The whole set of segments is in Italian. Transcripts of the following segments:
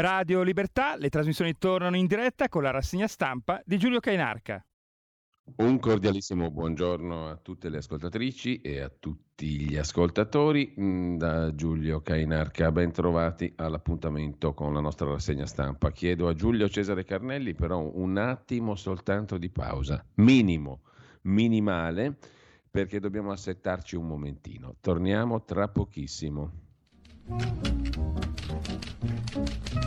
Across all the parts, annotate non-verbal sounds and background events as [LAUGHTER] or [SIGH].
Radio Libertà, le trasmissioni tornano in diretta con la rassegna stampa di Giulio Cainarca. Un cordialissimo buongiorno a tutte le ascoltatrici e a tutti gli ascoltatori mm, da Giulio Cainarca. Ben trovati all'appuntamento con la nostra rassegna stampa. Chiedo a Giulio Cesare Carnelli però un attimo soltanto di pausa, minimo, minimale, perché dobbiamo assettarci un momentino. Torniamo tra pochissimo.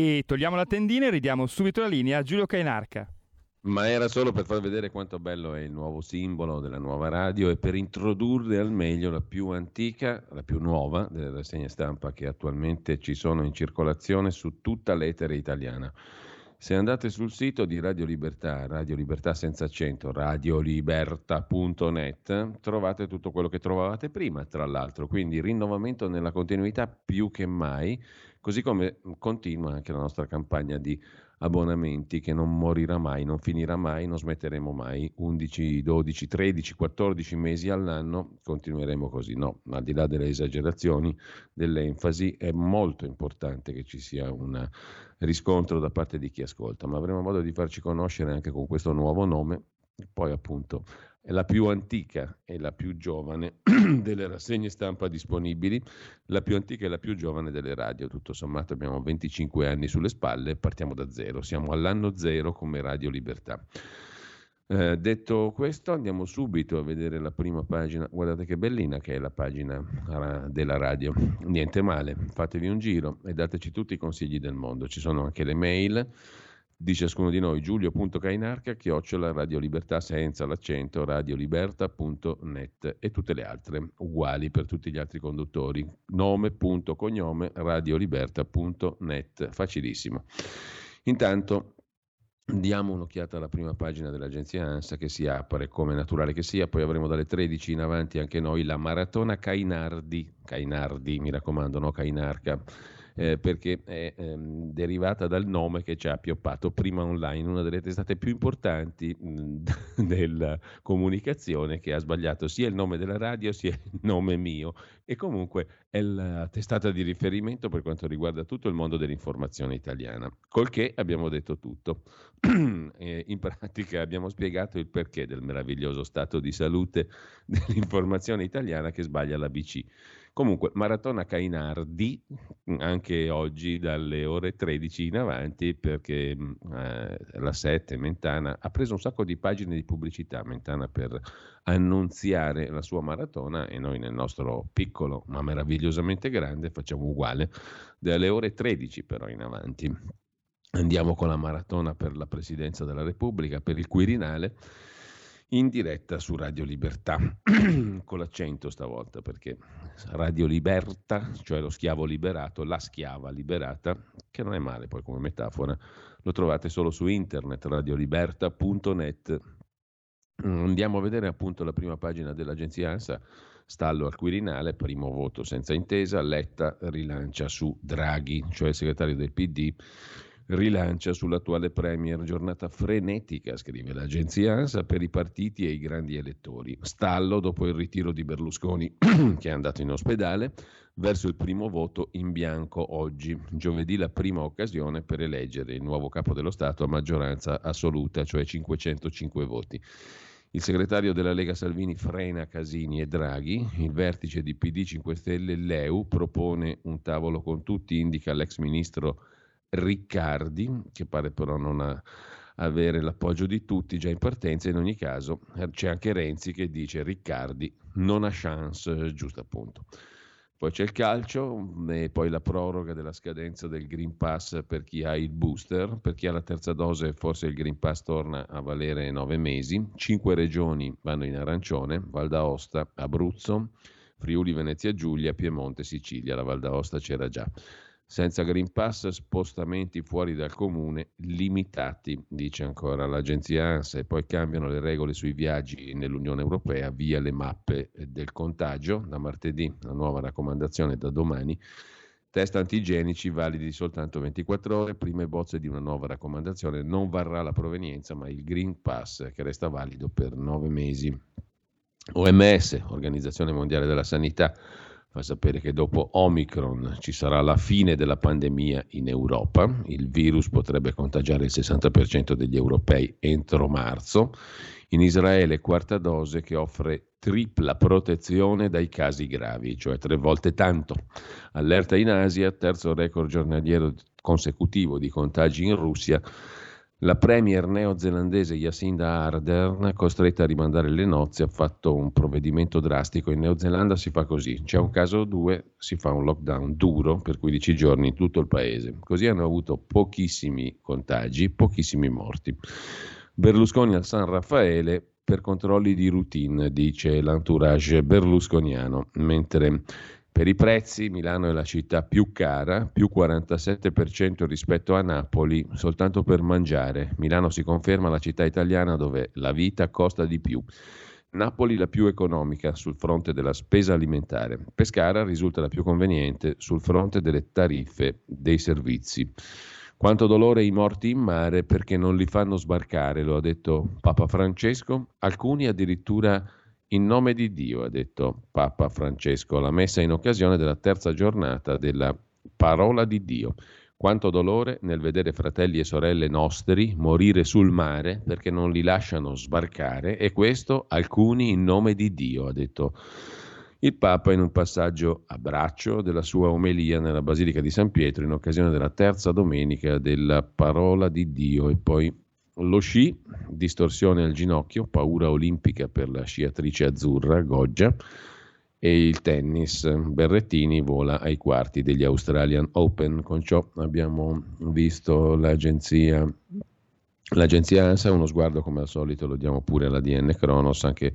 E togliamo la tendina e ridiamo subito la linea a Giulio Cainarca. Ma era solo per far vedere quanto bello è il nuovo simbolo della nuova radio e per introdurre al meglio la più antica, la più nuova delle rassegne stampa che attualmente ci sono in circolazione su tutta l'etere italiana. Se andate sul sito di Radio Libertà, Radio Libertà senza accento, radioliberta.net, trovate tutto quello che trovavate prima, tra l'altro. Quindi rinnovamento nella continuità più che mai Così come continua anche la nostra campagna di abbonamenti che non morirà mai, non finirà mai, non smetteremo mai. 11, 12, 13, 14 mesi all'anno continueremo così. No, al di là delle esagerazioni, dell'enfasi, è molto importante che ci sia un riscontro da parte di chi ascolta, ma avremo modo di farci conoscere anche con questo nuovo nome. Poi appunto è la più antica e la più giovane [CLEARS THROAT] delle rassegne stampa disponibili, la più antica e la più giovane delle radio. Tutto sommato abbiamo 25 anni sulle spalle, partiamo da zero, siamo all'anno zero come Radio Libertà. Eh, detto questo, andiamo subito a vedere la prima pagina. Guardate che bellina che è la pagina ah, della radio. Niente male, fatevi un giro e dateci tutti i consigli del mondo. Ci sono anche le mail di ciascuno di noi, giulio.cainarca, chiocciola Radio Libertà senza l'accento, radioliberta.net e tutte le altre uguali per tutti gli altri conduttori. Nome, punto, cognome, radioliberta.net. Facilissimo. Intanto diamo un'occhiata alla prima pagina dell'agenzia ANSA che si apre come naturale che sia, poi avremo dalle 13 in avanti anche noi la maratona Cainardi, Cainardi mi raccomando, no Cainarca eh, perché è ehm, derivata dal nome che ci ha appioppato prima online, una delle testate più importanti [LAUGHS] mh, della comunicazione che ha sbagliato sia il nome della radio sia il nome mio e comunque è la testata di riferimento per quanto riguarda tutto il mondo dell'informazione italiana. Col che abbiamo detto tutto. [CLEARS THROAT] in pratica abbiamo spiegato il perché del meraviglioso stato di salute [LAUGHS] dell'informazione italiana che sbaglia l'ABC. Comunque, Maratona Cainardi, anche oggi dalle ore 13 in avanti, perché eh, la 7, Mentana, ha preso un sacco di pagine di pubblicità, Mentana, per annunziare la sua maratona e noi nel nostro piccolo ma meravigliosamente grande facciamo uguale, dalle ore 13 però in avanti. Andiamo con la maratona per la Presidenza della Repubblica, per il Quirinale in diretta su Radio Libertà, [CLEARS THROAT] con l'accento stavolta perché Radio Libertà, cioè lo schiavo liberato, la schiava liberata, che non è male poi come metafora, lo trovate solo su internet, radioliberta.net. Andiamo a vedere appunto la prima pagina dell'agenzia ANSA, stallo al Quirinale, primo voto senza intesa, Letta rilancia su Draghi, cioè il segretario del PD rilancia sull'attuale Premier. Giornata frenetica, scrive l'agenzia ANSA, per i partiti e i grandi elettori. Stallo dopo il ritiro di Berlusconi, [CLEARS THROAT] che è andato in ospedale, verso il primo voto in bianco oggi. Giovedì la prima occasione per eleggere il nuovo capo dello Stato a maggioranza assoluta, cioè 505 voti. Il segretario della Lega Salvini frena Casini e Draghi, il vertice di PD 5 Stelle Leu propone un tavolo con tutti, indica l'ex ministro Riccardi, che pare però non ha avere l'appoggio di tutti già in partenza. In ogni caso c'è anche Renzi che dice Riccardi non ha chance, giusto appunto. Poi c'è il calcio e poi la proroga della scadenza del Green Pass per chi ha il booster, per chi ha la terza dose forse il Green Pass torna a valere nove mesi, cinque regioni vanno in arancione, Val d'Aosta, Abruzzo, Friuli, Venezia Giulia, Piemonte, Sicilia, la Val d'Aosta c'era già. Senza Green Pass spostamenti fuori dal comune limitati, dice ancora l'agenzia ANSA, e poi cambiano le regole sui viaggi nell'Unione Europea via le mappe del contagio. Da martedì la nuova raccomandazione da domani. Test antigenici validi soltanto 24 ore, prime bozze di una nuova raccomandazione, non varrà la provenienza ma il Green Pass che resta valido per 9 mesi. OMS, Organizzazione Mondiale della Sanità, fa sapere che dopo Omicron ci sarà la fine della pandemia in Europa, il virus potrebbe contagiare il 60% degli europei entro marzo, in Israele quarta dose che offre tripla protezione dai casi gravi, cioè tre volte tanto. Allerta in Asia, terzo record giornaliero consecutivo di contagi in Russia, la premier neozelandese Jacinda Ardern, costretta a rimandare le nozze, ha fatto un provvedimento drastico. In Neozelanda si fa così: c'è un caso o due, si fa un lockdown duro per 15 giorni in tutto il paese. Così hanno avuto pochissimi contagi, pochissimi morti. Berlusconi al San Raffaele per controlli di routine, dice l'entourage berlusconiano, mentre per i prezzi Milano è la città più cara, più 47% rispetto a Napoli, soltanto per mangiare. Milano si conferma la città italiana dove la vita costa di più. Napoli la più economica sul fronte della spesa alimentare. Pescara risulta la più conveniente sul fronte delle tariffe dei servizi. Quanto dolore i morti in mare perché non li fanno sbarcare, lo ha detto Papa Francesco. Alcuni addirittura in nome di Dio, ha detto Papa Francesco, la messa in occasione della terza giornata della parola di Dio. Quanto dolore nel vedere fratelli e sorelle nostri morire sul mare perché non li lasciano sbarcare e questo alcuni in nome di Dio, ha detto il Papa in un passaggio a braccio della sua omelia nella Basilica di San Pietro in occasione della terza domenica della parola di Dio e poi lo sci, distorsione al ginocchio, paura olimpica per la sciatrice azzurra Goggia e il tennis. Berrettini vola ai quarti degli Australian Open. Con ciò abbiamo visto l'agenzia L'agenzia ANSA, uno sguardo come al solito lo diamo pure alla DN Kronos, anche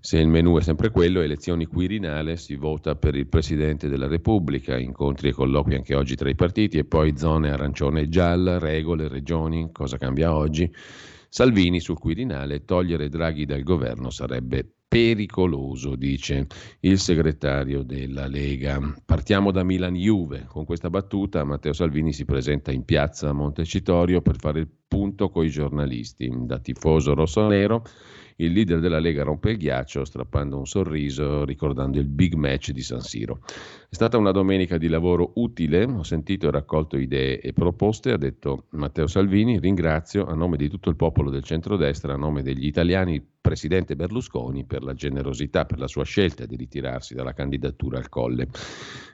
se il menù è sempre quello, elezioni Quirinale, si vota per il Presidente della Repubblica, incontri e colloqui anche oggi tra i partiti e poi zone arancione e gialla, regole, regioni, cosa cambia oggi. Salvini sul Quirinale, togliere Draghi dal governo sarebbe pericoloso, dice il segretario della Lega. Partiamo da Milan-Juve. Con questa battuta Matteo Salvini si presenta in piazza Montecitorio per fare il punto coi giornalisti. Da tifoso rosso-nero il leader della Lega rompe il ghiaccio strappando un sorriso ricordando il big match di San Siro. È stata una domenica di lavoro utile, ho sentito e raccolto idee e proposte, ha detto Matteo Salvini, ringrazio a nome di tutto il popolo del centrodestra, a nome degli italiani, presidente Berlusconi per la generosità, per la sua scelta di ritirarsi dalla candidatura al Colle.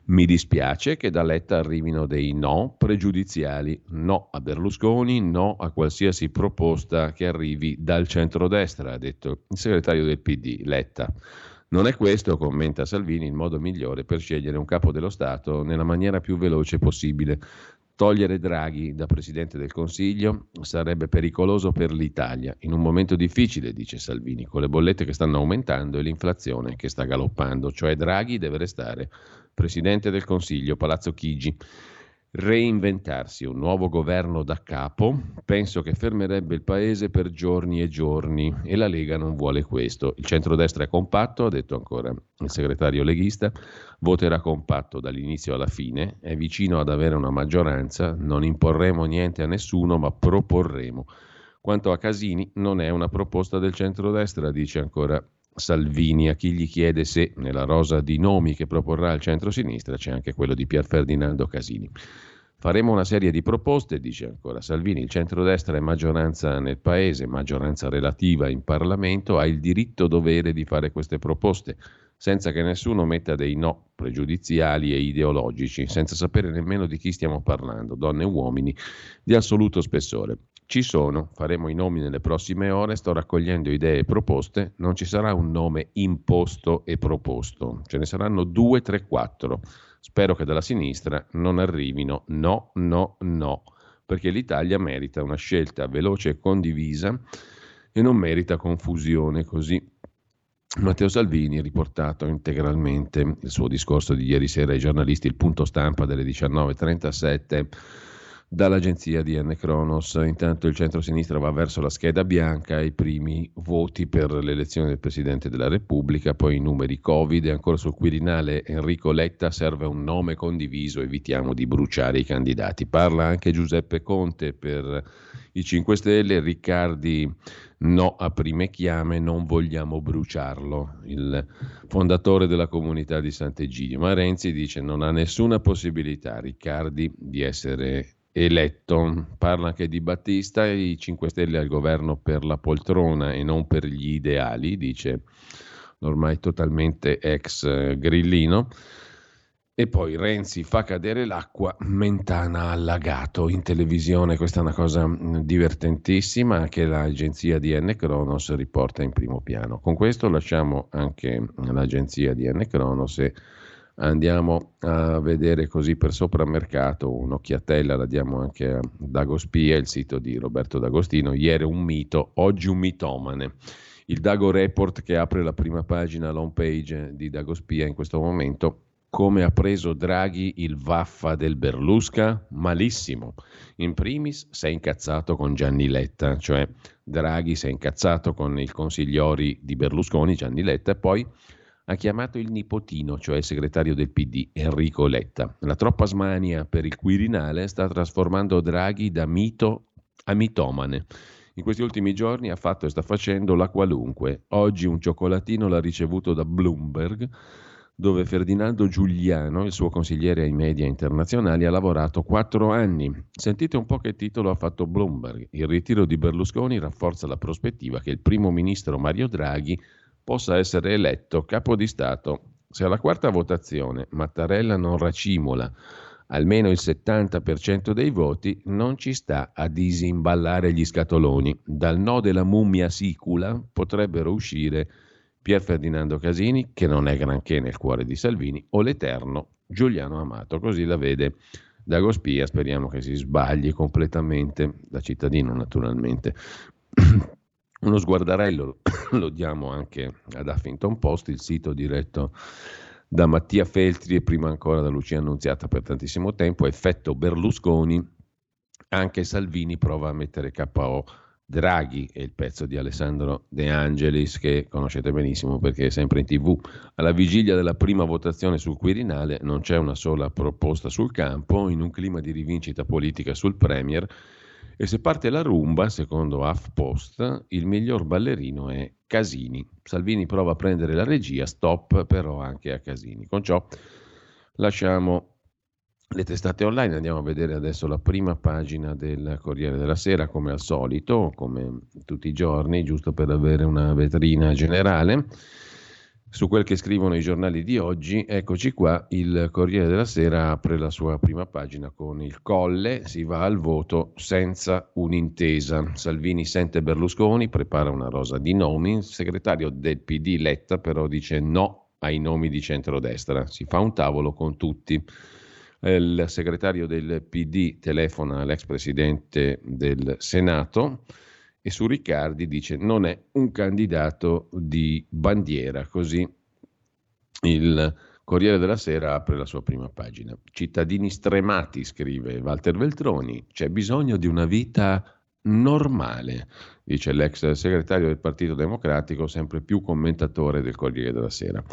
Mi dispiace che da Letta arrivino dei no pregiudiziali, no a Berlusconi, no a qualsiasi proposta che arrivi dal centrodestra, ha detto il segretario del PD, Letta. Non è questo, commenta Salvini, il modo migliore per scegliere un capo dello Stato nella maniera più veloce possibile. Togliere Draghi da Presidente del Consiglio sarebbe pericoloso per l'Italia, in un momento difficile, dice Salvini, con le bollette che stanno aumentando e l'inflazione che sta galoppando, cioè Draghi deve restare Presidente del Consiglio, Palazzo Chigi. Reinventarsi un nuovo governo da capo, penso che fermerebbe il paese per giorni e giorni e la Lega non vuole questo. Il centrodestra è compatto, ha detto ancora il segretario leghista, voterà compatto dall'inizio alla fine, è vicino ad avere una maggioranza, non imporremo niente a nessuno, ma proporremo. Quanto a Casini, non è una proposta del centrodestra, dice ancora Salvini a chi gli chiede se nella rosa di nomi che proporrà il centro-sinistra c'è anche quello di Pier Ferdinando Casini. Faremo una serie di proposte, dice ancora Salvini, il centrodestra è maggioranza nel Paese, maggioranza relativa in Parlamento, ha il diritto dovere di fare queste proposte, senza che nessuno metta dei no pregiudiziali e ideologici, senza sapere nemmeno di chi stiamo parlando, donne e uomini di assoluto spessore. Ci sono, faremo i nomi nelle prossime ore, sto raccogliendo idee e proposte, non ci sarà un nome imposto e proposto, ce ne saranno due, tre, quattro. Spero che dalla sinistra non arrivino no, no, no, perché l'Italia merita una scelta veloce e condivisa e non merita confusione così. Matteo Salvini ha riportato integralmente il suo discorso di ieri sera ai giornalisti, il punto stampa delle 19.37 dall'agenzia di. Cronos. Intanto il centro-sinistra va verso la scheda bianca, i primi voti per l'elezione del Presidente della Repubblica, poi i numeri Covid e ancora sul Quirinale Enrico Letta serve un nome condiviso, evitiamo di bruciare i candidati. Parla anche Giuseppe Conte per i 5 Stelle, Riccardi no a prime chiame, non vogliamo bruciarlo, il fondatore della comunità di Sant'Egidio. Ma Renzi dice non ha nessuna possibilità, Riccardi, di essere eletto. Parla anche di Battista, i 5 Stelle al governo per la poltrona e non per gli ideali, dice ormai totalmente ex grillino. E poi Renzi fa cadere l'acqua, Mentana allagato in televisione, questa è una cosa divertentississima che l'agenzia di N. Cronos riporta in primo piano. Con questo lasciamo anche l'agenzia di N. Cronos e andiamo a vedere così per sopramercato un'occhiatella, la diamo anche a Dagospia, il sito di Roberto D'Agostino, ieri un mito, oggi un mitomane. Il Dago Report che apre la prima pagina, l'home page di Dagospia in questo momento, come ha preso Draghi il vaffa del Berlusca? Malissimo. In primis si è incazzato con Gianni Letta, cioè Draghi si è incazzato con il consigliori di Berlusconi, Gianni Letta, e poi ha chiamato il nipotino, cioè il segretario del PD, Enrico Letta. La troppa smania per il Quirinale sta trasformando Draghi da mito a mitomane. In questi ultimi giorni ha fatto e sta facendo la qualunque. Oggi un cioccolatino l'ha ricevuto da Bloomberg, dove Ferdinando Giuliano, il suo consigliere ai media internazionali, ha lavorato quattro anni. Sentite un po' che titolo ha fatto Bloomberg. Il ritiro di Berlusconi rafforza la prospettiva che il primo ministro Mario Draghi possa essere eletto capo di Stato. Se alla quarta votazione Mattarella non racimola almeno il 70% dei voti, non ci sta a disimballare gli scatoloni. Dal no della mummia sicula potrebbero uscire Pier Ferdinando Casini, che non è granché nel cuore di Salvini, o l'eterno Giuliano Amato. Così la vede Dagospia, speriamo che si sbagli completamente, da cittadino naturalmente. [CLEARS THROAT] Uno sguardarello [COUGHS] lo diamo anche ad Huffington Post, il sito diretto da Mattia Feltri e prima ancora da Lucia Annunziata per tantissimo tempo, effetto Berlusconi, anche Salvini prova a mettere KO Draghi è il pezzo di Alessandro De Angelis che conoscete benissimo perché è sempre in tv. Alla vigilia della prima votazione sul Quirinale non c'è una sola proposta sul campo, in un clima di rivincita politica sul Premier e se parte la rumba, secondo HuffPost, il miglior ballerino è Casini. Salvini prova a prendere la regia, stop però anche a Casini. Con ciò lasciamo le testate online, andiamo a vedere adesso la prima pagina del Corriere della Sera, come al solito, come tutti i giorni, giusto per avere una vetrina generale su quel che scrivono i giornali di oggi, eccoci qua, il Corriere della Sera apre la sua prima pagina con il colle, si va al voto senza un'intesa. Salvini sente Berlusconi, prepara una rosa di nomi, il segretario del PD Letta però dice no ai nomi di centrodestra, si fa un tavolo con tutti. Il segretario del PD telefona all'ex presidente del Senato, e su Riccardi dice non è un candidato di bandiera, così il Corriere della Sera apre la sua prima pagina. Cittadini stremati, scrive Walter Veltroni, c'è bisogno di una vita normale, dice l'ex segretario del Partito Democratico, sempre più commentatore del Corriere della Sera.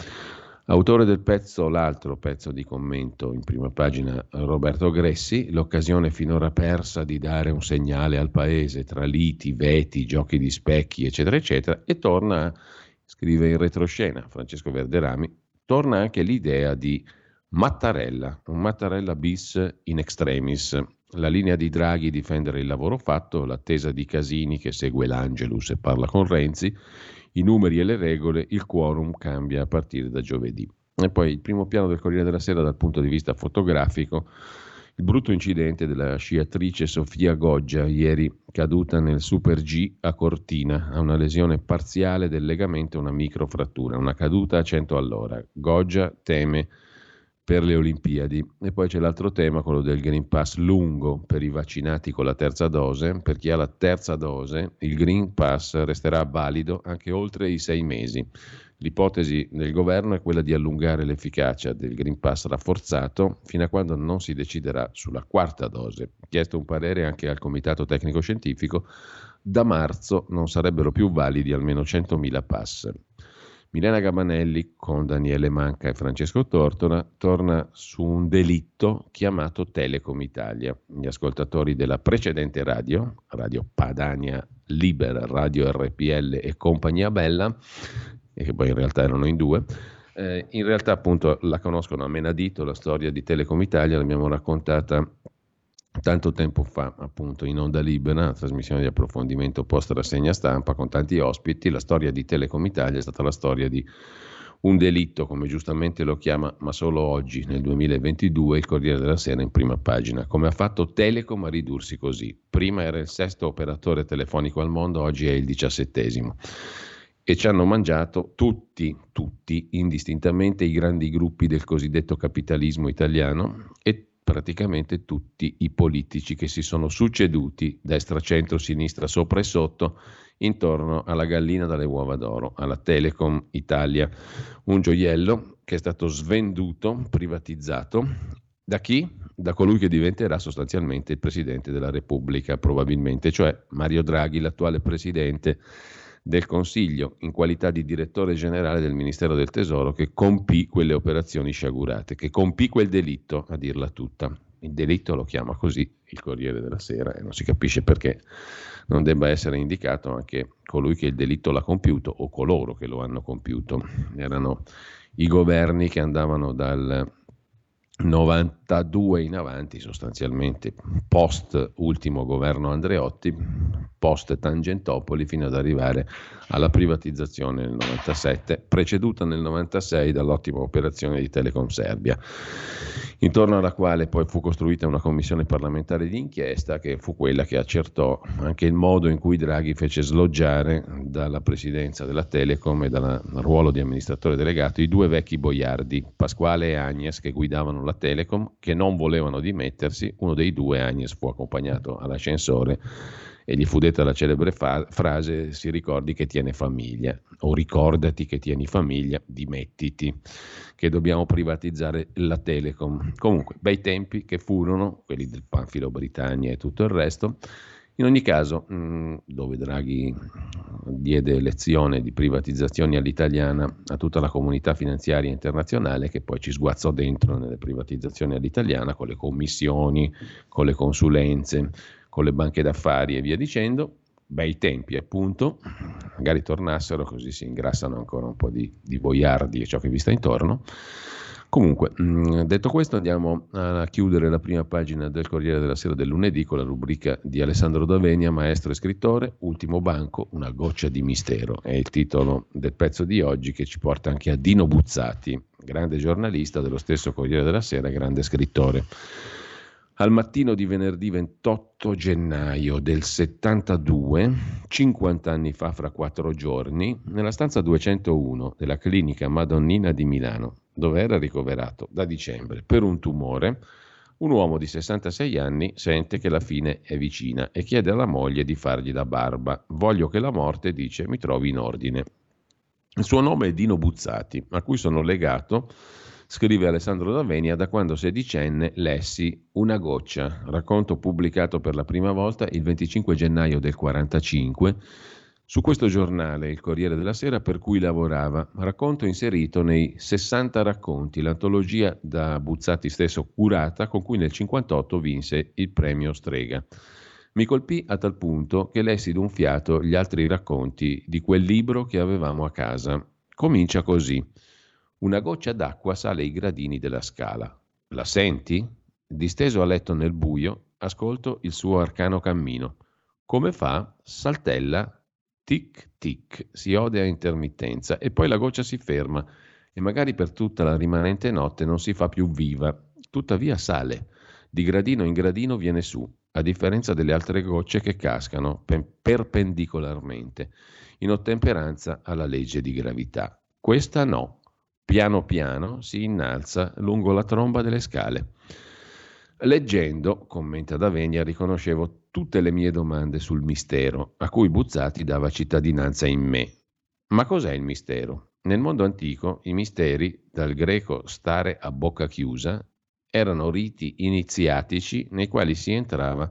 Autore del pezzo, l'altro pezzo di commento in prima pagina, Roberto Gressi, l'occasione finora persa di dare un segnale al paese tra liti, veti, giochi di specchi, eccetera, eccetera, e torna, scrive in retroscena Francesco Verderami, torna anche l'idea di Mattarella, un Mattarella bis in extremis, la linea di Draghi difendere il lavoro fatto, l'attesa di Casini che segue l'Angelus e parla con Renzi, i numeri e le regole, il quorum cambia a partire da giovedì. E poi il primo piano del Corriere della Sera dal punto di vista fotografico, il brutto incidente della sciatrice Sofia Goggia, ieri caduta nel Super G a Cortina, ha una lesione parziale del legamento e una microfrattura, una caduta a 100 all'ora. Goggia teme per le Olimpiadi. E poi c'è l'altro tema, quello del Green Pass lungo per i vaccinati con la terza dose. Per chi ha la terza dose, il Green Pass resterà valido anche oltre i sei mesi. L'ipotesi del governo è quella di allungare l'efficacia del Green Pass rafforzato fino a quando non si deciderà sulla quarta dose. Chiesto un parere anche al Comitato Tecnico Scientifico, da marzo non sarebbero più validi almeno 100.000 pass. Milena Gabanelli con Daniele Manca e Francesco Tortora torna su un delitto chiamato Telecom Italia. Gli ascoltatori della precedente radio, Radio Padania Libera, Radio RPL e Compagnia Bella, e che poi in realtà erano in due, eh, in realtà appunto la conoscono a menadito la storia di Telecom Italia, l'abbiamo raccontata tanto tempo fa, appunto, in onda libera, trasmissione di approfondimento post rassegna stampa con tanti ospiti, la storia di Telecom Italia è stata la storia di un delitto, come giustamente lo chiama, ma solo oggi, nel 2022, il Corriere della Sera in prima pagina. Come ha fatto Telecom a ridursi così? Prima era il sesto operatore telefonico al mondo, oggi è il diciassettesimo. E ci hanno mangiato tutti, tutti, indistintamente, i grandi gruppi del cosiddetto capitalismo italiano e praticamente tutti i politici che si sono succeduti, destra, centro, sinistra, sopra e sotto, intorno alla gallina dalle uova d'oro, alla Telecom Italia. Un gioiello che è stato svenduto, privatizzato. Da chi? Da colui che diventerà sostanzialmente il Presidente della Repubblica, probabilmente, cioè Mario Draghi, l'attuale Presidente del Consiglio in qualità di direttore generale del Ministero del Tesoro che compì quelle operazioni sciagurate, che compì quel delitto, a dirla tutta. Il delitto lo chiama così il Corriere della Sera e non si capisce perché non debba essere indicato anche colui che il delitto l'ha compiuto o coloro che lo hanno compiuto. Erano i governi che andavano dal 92 in avanti sostanzialmente, post ultimo governo Andreotti, post Tangentopoli fino ad arrivare alla privatizzazione nel 97, preceduta nel 96 dall'ottima operazione di Telecom Serbia, intorno alla quale poi fu costruita una commissione parlamentare di inchiesta che fu quella che accertò anche il modo in cui Draghi fece sloggiare dalla presidenza della Telecom e dal ruolo di amministratore delegato i due vecchi boiardi, Pasquale e Agnes, che guidavano la Telecom, che non volevano dimettersi, uno dei due, Agnes, fu accompagnato all'ascensore e gli fu detta la celebre fa- frase si ricordi che tiene famiglia o ricordati che tieni famiglia, dimettiti, che dobbiamo privatizzare la Telecom. Comunque, bei tempi che furono, quelli del Panfilo Britannia e tutto il resto. In ogni caso, mm, dove Draghi diede lezione di privatizzazioni all'italiana a tutta la comunità finanziaria internazionale che poi ci sguazzò dentro nelle privatizzazioni all'italiana con le commissioni, con le consulenze, con le banche d'affari e via dicendo. Bei tempi, appunto, magari tornassero così si ingrassano ancora un po' di, di boiardi e ciò che vi sta intorno. Comunque, mm, detto questo, andiamo a chiudere la prima pagina del Corriere della Sera del lunedì con la rubrica di Alessandro Davenia, maestro e scrittore, Ultimo banco, una goccia di mistero. È il titolo del pezzo di oggi che ci porta anche a Dino Buzzati, grande giornalista dello stesso Corriere della Sera, grande scrittore. Al mattino di venerdì 28 gennaio del 72, 50 anni fa, fra quattro giorni, nella stanza 201 della clinica Madonnina di Milano, dove era ricoverato da dicembre per un tumore, un uomo di 66 anni sente che la fine è vicina e chiede alla moglie di fargli da barba. Voglio che la morte, dice, mi trovi in ordine. Il suo nome è Dino Buzzati, a cui sono legato Scrive Alessandro Davenia, da quando sedicenne lessi Una goccia, racconto pubblicato per la prima volta il 25 gennaio del 1945 su questo giornale, il Corriere della Sera, per cui lavorava, racconto inserito nei 60 racconti, l'antologia da Buzzati stesso curata, con cui nel 1958 vinse il premio Strega. Mi colpì a tal punto che lessi d'un fiato gli altri racconti di quel libro che avevamo a casa. Comincia così. Una goccia d'acqua sale i gradini della scala. La senti? Disteso a letto nel buio, ascolto il suo arcano cammino. Come fa? Saltella tic tic, si ode a intermittenza e poi la goccia si ferma e magari per tutta la rimanente notte non si fa più viva, tuttavia sale, di gradino in gradino viene su, a differenza delle altre gocce che cascano perpendicolarmente, in ottemperanza alla legge di gravità. Questa no, piano piano si innalza lungo la tromba delle scale. Leggendo, commenta Davenia, riconoscevo tutte le mie domande sul mistero, a cui Buzzati dava cittadinanza in me. Ma cos'è il mistero? Nel mondo antico i misteri, dal greco stare a bocca chiusa, erano riti iniziatici nei quali si entrava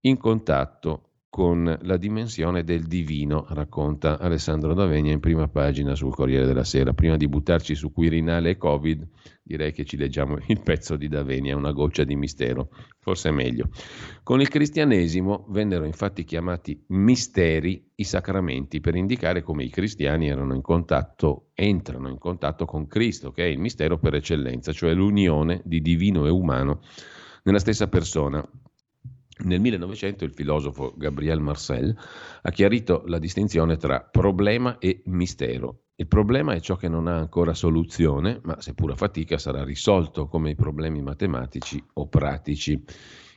in contatto con la dimensione del divino, racconta Alessandro Davegna in prima pagina sul Corriere della Sera. Prima di buttarci su Quirinale e Covid, direi che ci leggiamo [LAUGHS] il pezzo di Davegna, una goccia di mistero, forse è meglio. Con il cristianesimo vennero infatti chiamati misteri i sacramenti per indicare come i cristiani erano in contatto, entrano in contatto con Cristo, che è il mistero per eccellenza, cioè l'unione di divino e umano nella stessa persona. Nel 1900 il filosofo Gabriel Marcel ha chiarito la distinzione tra problema e mistero. Il problema è ciò che non ha ancora soluzione, ma seppur a fatica sarà risolto come i problemi matematici o pratici.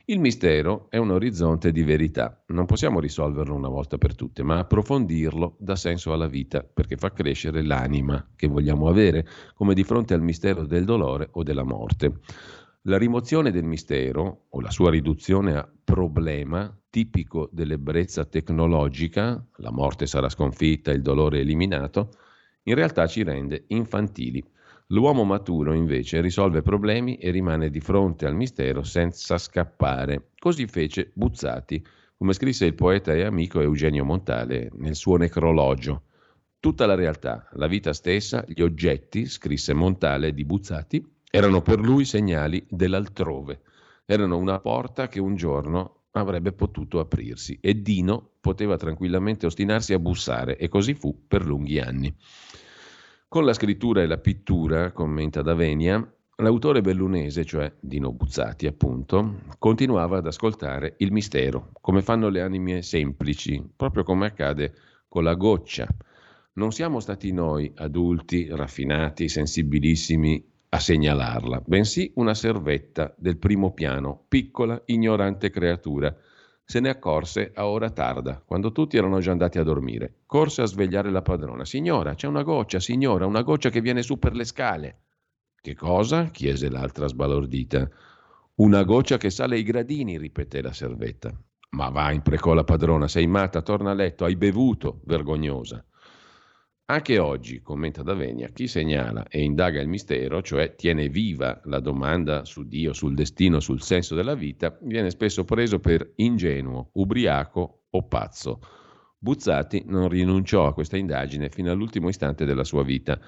Il mistero è un orizzonte di verità. Non possiamo risolverlo una volta per tutte, ma approfondirlo dà senso alla vita, perché fa crescere l'anima che vogliamo avere, come di fronte al mistero del dolore o della morte. La rimozione del mistero o la sua riduzione a problema tipico dell'ebbrezza tecnologica, la morte sarà sconfitta, il dolore eliminato, in realtà ci rende infantili. L'uomo maturo invece risolve problemi e rimane di fronte al mistero senza scappare. Così fece Buzzati, come scrisse il poeta e amico Eugenio Montale nel suo necrologio. Tutta la realtà, la vita stessa, gli oggetti, scrisse Montale di Buzzati, erano per lui segnali dell'altrove. Erano una porta che un giorno avrebbe potuto aprirsi e Dino poteva tranquillamente ostinarsi a bussare e così fu per lunghi anni. Con la scrittura e la pittura, commenta Davenia, l'autore bellunese, cioè Dino Buzzati appunto, continuava ad ascoltare il mistero, come fanno le anime semplici, proprio come accade con la goccia. Non siamo stati noi, adulti, raffinati, sensibilissimi, a segnalarla, bensì una servetta del primo piano, piccola, ignorante creatura. Se ne accorse a ora tarda, quando tutti erano già andati a dormire. Corse a svegliare la padrona. Signora, c'è una goccia, signora, una goccia che viene su per le scale. Che cosa? chiese l'altra sbalordita. Una goccia che sale i gradini, ripeté la servetta. Ma va, imprecò la padrona, sei matta, torna a letto, hai bevuto, vergognosa. Anche oggi, commenta Davenia, chi segnala e indaga il mistero, cioè tiene viva la domanda su Dio, sul destino, sul senso della vita, viene spesso preso per ingenuo, ubriaco o pazzo. Buzzati non rinunciò a questa indagine fino all'ultimo istante della sua vita,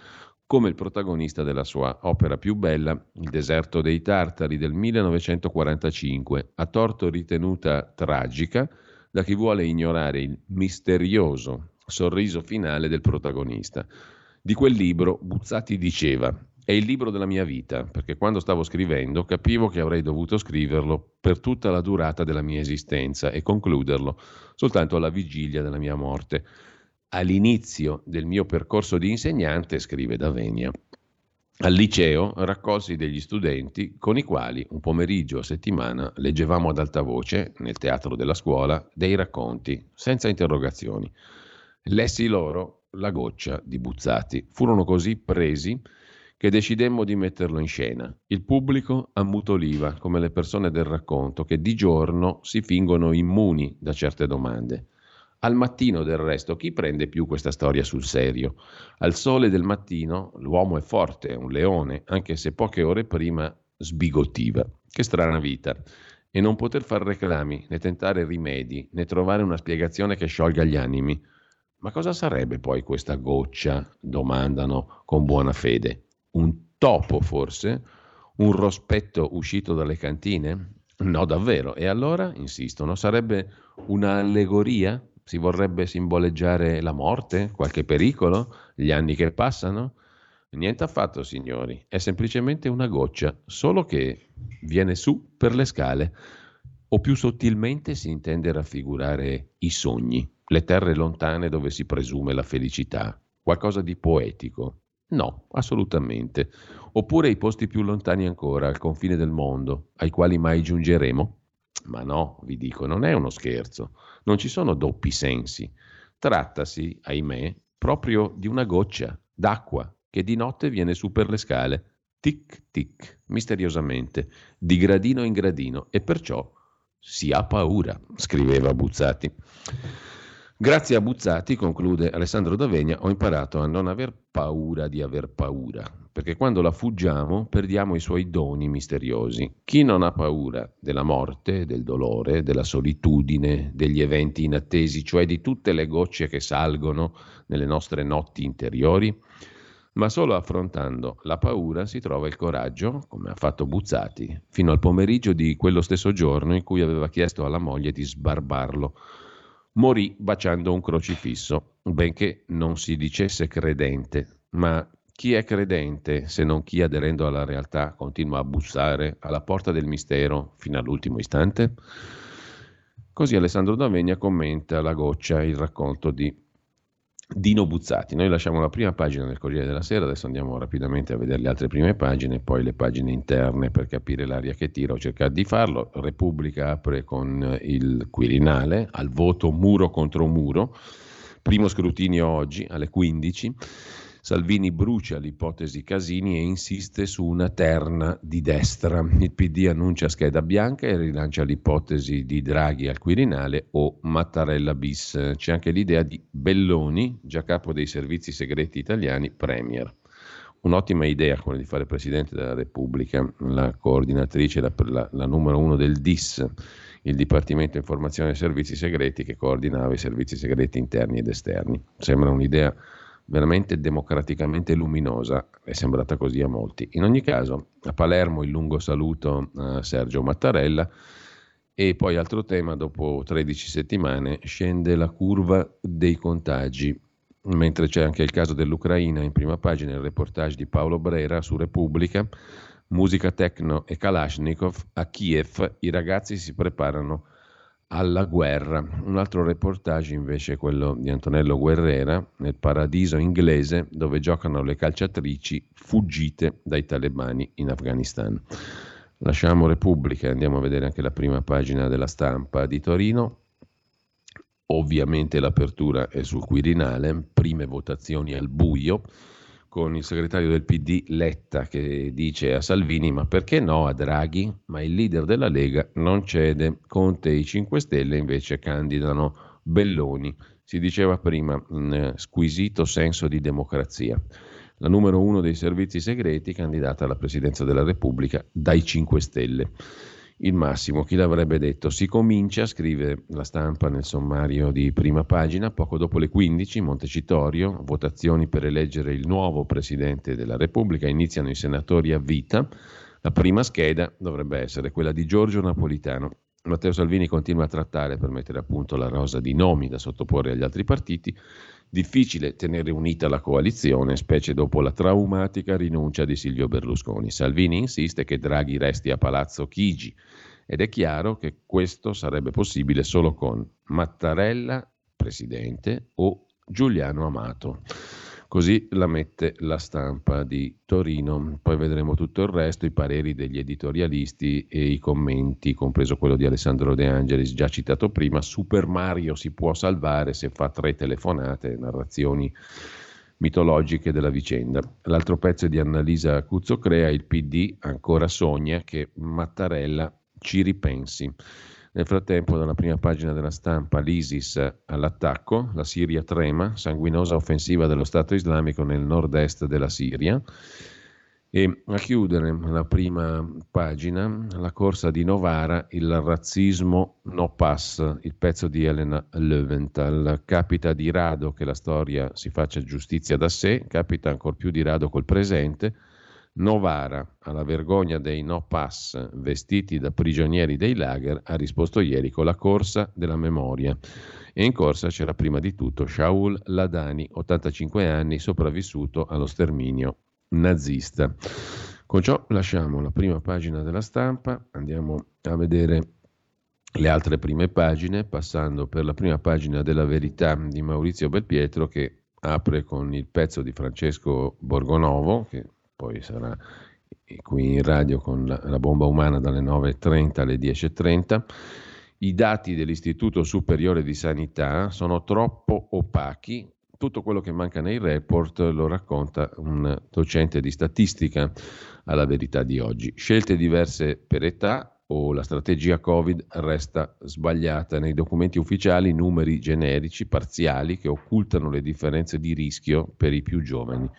come il protagonista della sua opera più bella, Il deserto dei Tartari del 1945, a torto ritenuta tragica da chi vuole ignorare il misterioso sorriso finale del protagonista. Di quel libro Buzzati diceva è il libro della mia vita, perché quando stavo scrivendo capivo che avrei dovuto scriverlo per tutta la durata della mia esistenza e concluderlo soltanto alla vigilia della mia morte. All'inizio del mio percorso di insegnante, scrive Davenia, al liceo raccolsi degli studenti con i quali un pomeriggio a settimana leggevamo ad alta voce, nel teatro della scuola, dei racconti, senza interrogazioni. Lessi loro la goccia di Buzzati. Furono così presi che decidemmo di metterlo in scena. Il pubblico ammutoliva, come le persone del racconto, che di giorno si fingono immuni da certe domande. Al mattino del resto chi prende più questa storia sul serio? Al sole del mattino l'uomo è forte, è un leone, anche se poche ore prima sbigottiva. Che strana vita. E non poter fare reclami, né tentare rimedi, né trovare una spiegazione che sciolga gli animi. Ma cosa sarebbe poi questa goccia? domandano con buona fede. Un topo forse? Un rospetto uscito dalle cantine? No, davvero. E allora, insistono, sarebbe un'allegoria? Si vorrebbe simboleggiare la morte, qualche pericolo, gli anni che passano? Niente affatto, signori, è semplicemente una goccia, solo che viene su per le scale. O più sottilmente si intende raffigurare i sogni, le terre lontane dove si presume la felicità, qualcosa di poetico. No, assolutamente. Oppure i posti più lontani ancora, al confine del mondo, ai quali mai giungeremo? Ma no, vi dico, non è uno scherzo, non ci sono doppi sensi. Trattasi, ahimè, proprio di una goccia d'acqua che di notte viene su per le scale, tic tic, misteriosamente, di gradino in gradino, e perciò si ha paura, scriveva Buzzati. Grazie a Buzzati, conclude Alessandro D'Avegna, ho imparato a non aver paura di aver paura, perché quando la fuggiamo perdiamo i suoi doni misteriosi. Chi non ha paura della morte, del dolore, della solitudine, degli eventi inattesi, cioè di tutte le gocce che salgono nelle nostre notti interiori, ma solo affrontando la paura si trova il coraggio, come ha fatto Buzzati, fino al pomeriggio di quello stesso giorno in cui aveva chiesto alla moglie di sbarbarlo morì baciando un crocifisso, benché non si dicesse credente, ma chi è credente se non chi aderendo alla realtà continua a bussare alla porta del mistero fino all'ultimo istante? Così Alessandro D'Avegna commenta la goccia, il racconto di Dino Buzzati. Noi lasciamo la prima pagina del Corriere della Sera, adesso andiamo rapidamente a vedere le altre prime pagine poi le pagine interne per capire l'aria che tira o cercare di farlo. Repubblica apre con il Quirinale al voto muro contro muro, primo scrutinio oggi alle 15 Salvini brucia l'ipotesi Casini e insiste su una terna di destra. Il PD annuncia scheda bianca e rilancia l'ipotesi di Draghi al Quirinale o Mattarella bis. C'è anche l'idea di Belloni, già capo dei servizi segreti italiani, premier. Un'ottima idea quella di fare Presidente della Repubblica, la coordinatrice, la, la, la numero uno del DIS, il Dipartimento Informazione e Servizi Segreti che coordinava i servizi segreti interni ed esterni. Sembra un'idea veramente democraticamente luminosa, è sembrata così a molti. In ogni caso, a Palermo il lungo saluto a Sergio Mattarella e poi altro tema, dopo 13 settimane scende la curva dei contagi, mentre c'è anche il caso dell'Ucraina in prima pagina, il reportage di Paolo Brera su Repubblica, musica techno e Kalashnikov, a Kiev i ragazzi si preparano alla guerra. Un altro reportage invece è quello di Antonello Guerrera nel paradiso inglese dove giocano le calciatrici fuggite dai talebani in Afghanistan. Lasciamo Repubblica andiamo a vedere anche la prima pagina della stampa di Torino. Ovviamente l'apertura è sul Quirinale, prime votazioni al buio con il segretario del PD Letta che dice a Salvini ma perché no a Draghi? Ma il leader della Lega non cede, Conte e i 5 Stelle invece candidano Belloni, si diceva prima in squisito senso di democrazia. La numero uno dei servizi segreti candidata alla presidenza della Repubblica dai 5 Stelle il massimo. Chi l'avrebbe detto? Si comincia, scrive la stampa nel sommario di prima pagina, poco dopo le 15, Montecitorio, votazioni per eleggere il nuovo Presidente della Repubblica, iniziano i senatori a vita. La prima scheda dovrebbe essere quella di Giorgio Napolitano. Matteo Salvini continua a trattare per mettere a punto la rosa di nomi da sottoporre agli altri partiti. Difficile tenere unita la coalizione, specie dopo la traumatica rinuncia di Silvio Berlusconi. Salvini insiste che Draghi resti a Palazzo Chigi ed è chiaro che questo sarebbe possibile solo con Mattarella, presidente, o Giuliano Amato. Così la mette la stampa di Torino. Poi vedremo tutto il resto, i pareri degli editorialisti e i commenti, compreso quello di Alessandro De Angelis, già citato prima. Super Mario si può salvare se fa tre telefonate, narrazioni mitologiche della vicenda. L'altro pezzo è di Annalisa Cuzzocrea, il PD ancora sogna che Mattarella ci ripensi. Nel frattempo, dalla prima pagina della stampa, l'ISIS all'attacco, la Siria trema, sanguinosa offensiva dello Stato islamico nel nord-est della Siria. E a chiudere la prima pagina, la corsa di Novara, il razzismo no pass, il pezzo di Elena Löwenthal. Capita di rado che la storia si faccia giustizia da sé, capita ancor più di rado col presente. Novara, alla vergogna dei no pass vestiti da prigionieri dei lager, ha risposto ieri con la corsa della memoria. E in corsa c'era prima di tutto Shaul Ladani, 85 anni, sopravvissuto allo sterminio nazista. Con ciò lasciamo la prima pagina della stampa, andiamo a vedere le altre prime pagine, passando per la prima pagina della verità di Maurizio Belpietro che apre con il pezzo di Francesco Borgonovo, che poi sarà qui in radio con la, la bomba umana dalle 9.30 alle 10.30. I dati dell'Istituto Superiore di Sanità sono troppo opachi tutto quello che manca nei report lo racconta un docente di statistica alla verità di oggi. Scelte diverse per età o la strategia Covid resta sbagliata. Nei documenti ufficiali numeri generici, parziali, che occultano le differenze di rischio per i più giovani.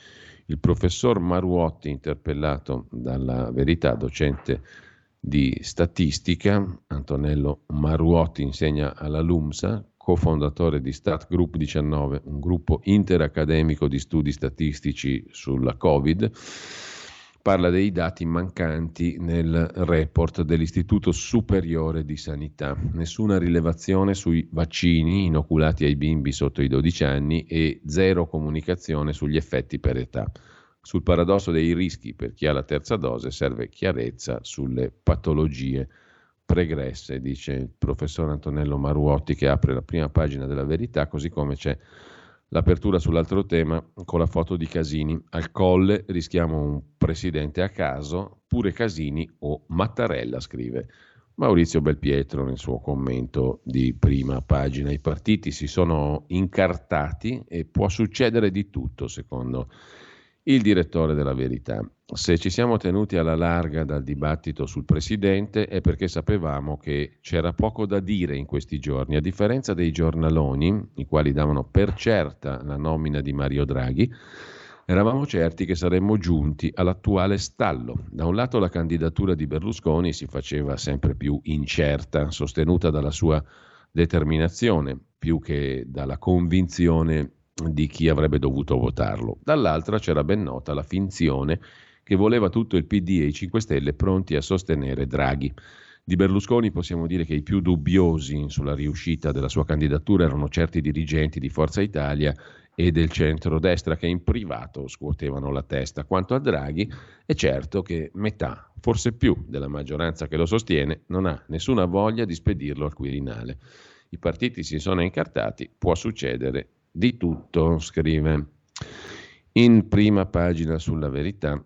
Il professor Maruotti, interpellato dalla verità, docente di statistica, Antonello Maruotti insegna alla LUMSA, cofondatore di Stat Group 19, un gruppo interaccademico di studi statistici sulla Covid, parla dei dati mancanti nel report dell'Istituto Superiore di Sanità. Nessuna rilevazione sui vaccini inoculati ai bimbi sotto i 12 anni e zero comunicazione sugli effetti per età. Sul paradosso dei rischi per chi ha la terza dose serve chiarezza sulle patologie pregresse, dice il professor Antonello Maruotti che apre la prima pagina della verità, così come c'è l'apertura sull'altro tema con la foto di Casini. Al colle rischiamo un presidente a caso, pure Casini o Mattarella, scrive Maurizio Belpietro nel suo commento di prima pagina. I partiti si sono incartati e può succedere di tutto, secondo il direttore della Verità. Se ci siamo tenuti alla larga dal dibattito sul Presidente è perché sapevamo che c'era poco da dire in questi giorni, a differenza dei giornaloni, i quali davano per certa la nomina di Mario Draghi, eravamo certi che saremmo giunti all'attuale stallo. Da un lato la candidatura di Berlusconi si faceva sempre più incerta, sostenuta dalla sua determinazione, più che dalla convinzione di chi avrebbe dovuto votarlo. Dall'altra c'era ben nota la finzione che voleva tutto il PD e i 5 Stelle pronti a sostenere Draghi. Di Berlusconi possiamo dire che i più dubbiosi sulla riuscita della sua candidatura erano certi dirigenti di Forza Italia e del centro-destra che in privato scuotevano la testa. Quanto a Draghi, è certo che metà, forse più, della maggioranza che lo sostiene non ha nessuna voglia di spedirlo al Quirinale. I partiti si sono incartati, può succedere di tutto, scrive in prima pagina sulla verità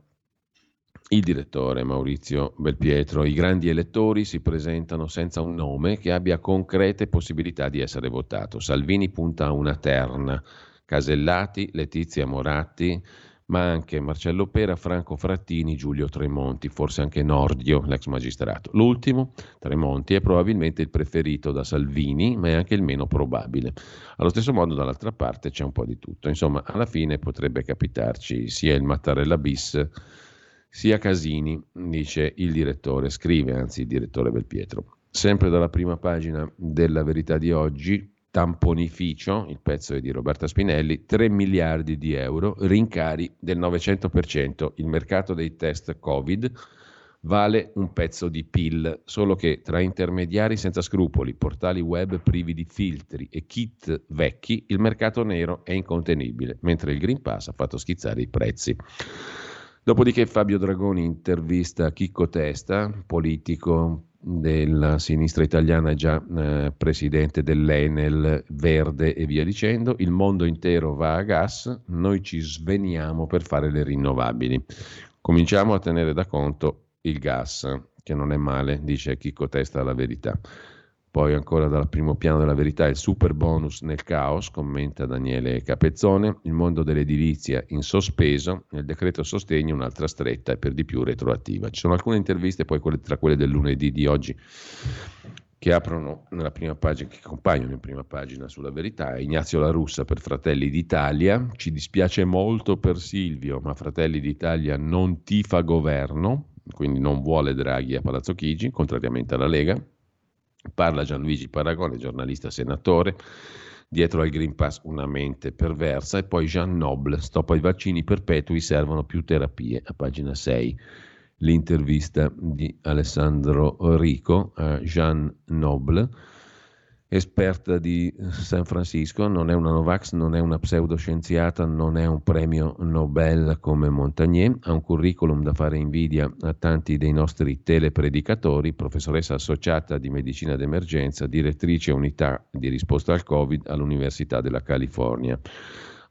il direttore Maurizio Belpietro. I grandi elettori si presentano senza un nome che abbia concrete possibilità di essere votato. Salvini punta a una terna. Casellati, Letizia Moratti, ma anche Marcello Pera, Franco Frattini, Giulio Tremonti, forse anche Nordio, l'ex magistrato. L'ultimo, Tremonti, è probabilmente il preferito da Salvini, ma è anche il meno probabile. Allo stesso modo, dall'altra parte, c'è un po' di tutto. Insomma, alla fine potrebbe capitarci sia il Mattarella bis, sia Casini, dice il direttore, scrive anzi il direttore Belpietro. Sempre dalla prima pagina della verità di oggi, tamponificio, il pezzo è di Roberta Spinelli, 3 miliardi di euro, rincari del 900%, il mercato dei test Covid vale un pezzo di PIL, solo che tra intermediari senza scrupoli, portali web privi di filtri e kit vecchi, il mercato nero è incontenibile, mentre il Green Pass ha fatto schizzare i prezzi. Dopodiché Fabio Dragoni intervista Chicco Testa, politico della sinistra italiana, già eh, presidente dell'Enel, Verde e via dicendo. Il mondo intero va a gas, noi ci sveniamo per fare le rinnovabili. Cominciamo a tenere da conto il gas, che non è male, dice Chicco Testa la verità. Poi ancora dal primo piano della verità il super bonus nel caos, commenta Daniele Capezzone, il mondo dell'edilizia in sospeso, nel decreto sostegno un'altra stretta e per di più retroattiva. Ci sono alcune interviste, poi quelle, tra quelle del lunedì di oggi, che aprono nella prima pagina, che compaiono in prima pagina sulla verità. Ignazio La Russa per Fratelli d'Italia. Ci dispiace molto per Silvio, ma Fratelli d'Italia non tifa governo, quindi non vuole Draghi a Palazzo Chigi, contrariamente alla Lega. Parla Gianluigi Paragone, giornalista senatore. Dietro al Green Pass una mente perversa. E poi Jean Noble, stop ai vaccini perpetui, servono più terapie, a pagina 6 l'intervista di Alessandro Rico a Jean Noble, esperta di San Francisco, non è una Novax, non è una pseudoscienziata, non è un premio Nobel come Montagnier, ha un curriculum da fare invidia a tanti dei nostri telepredicatori, professoressa associata di medicina d'emergenza, direttrice unità di risposta al Covid all'Università della California.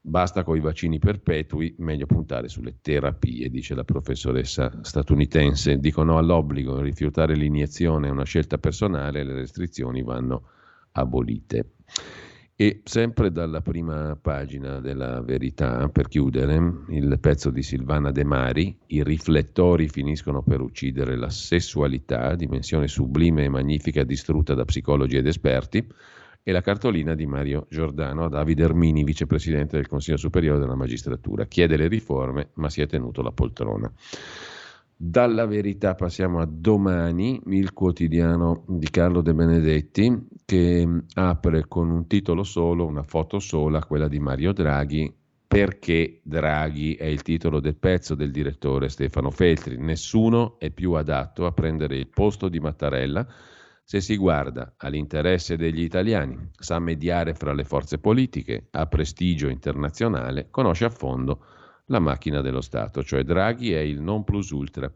Basta con i vaccini perpetui, meglio puntare sulle terapie, dice la professoressa statunitense. Dicono all'obbligo, rifiutare l'iniezione è una scelta personale, le restrizioni vanno abolite. E sempre dalla prima pagina della verità, per chiudere, il pezzo di Silvana De Mari, i riflettori finiscono per uccidere la sessualità, dimensione sublime e magnifica distrutta da psicologi ed esperti, e la cartolina di Mario Giordano a Davide Ermini, vicepresidente del Consiglio Superiore della Magistratura. Chiede le riforme, ma si è tenuto la poltrona. Dalla verità passiamo a domani, il quotidiano di Carlo De Benedetti, che apre con un titolo solo, una foto sola, quella di Mario Draghi, perché Draghi è il titolo del pezzo del direttore Stefano Feltri. Nessuno è più adatto a prendere il posto di Mattarella se si guarda all'interesse degli italiani, sa mediare fra le forze politiche, ha prestigio internazionale, conosce a fondo la macchina dello Stato, cioè Draghi è il non plus ultra.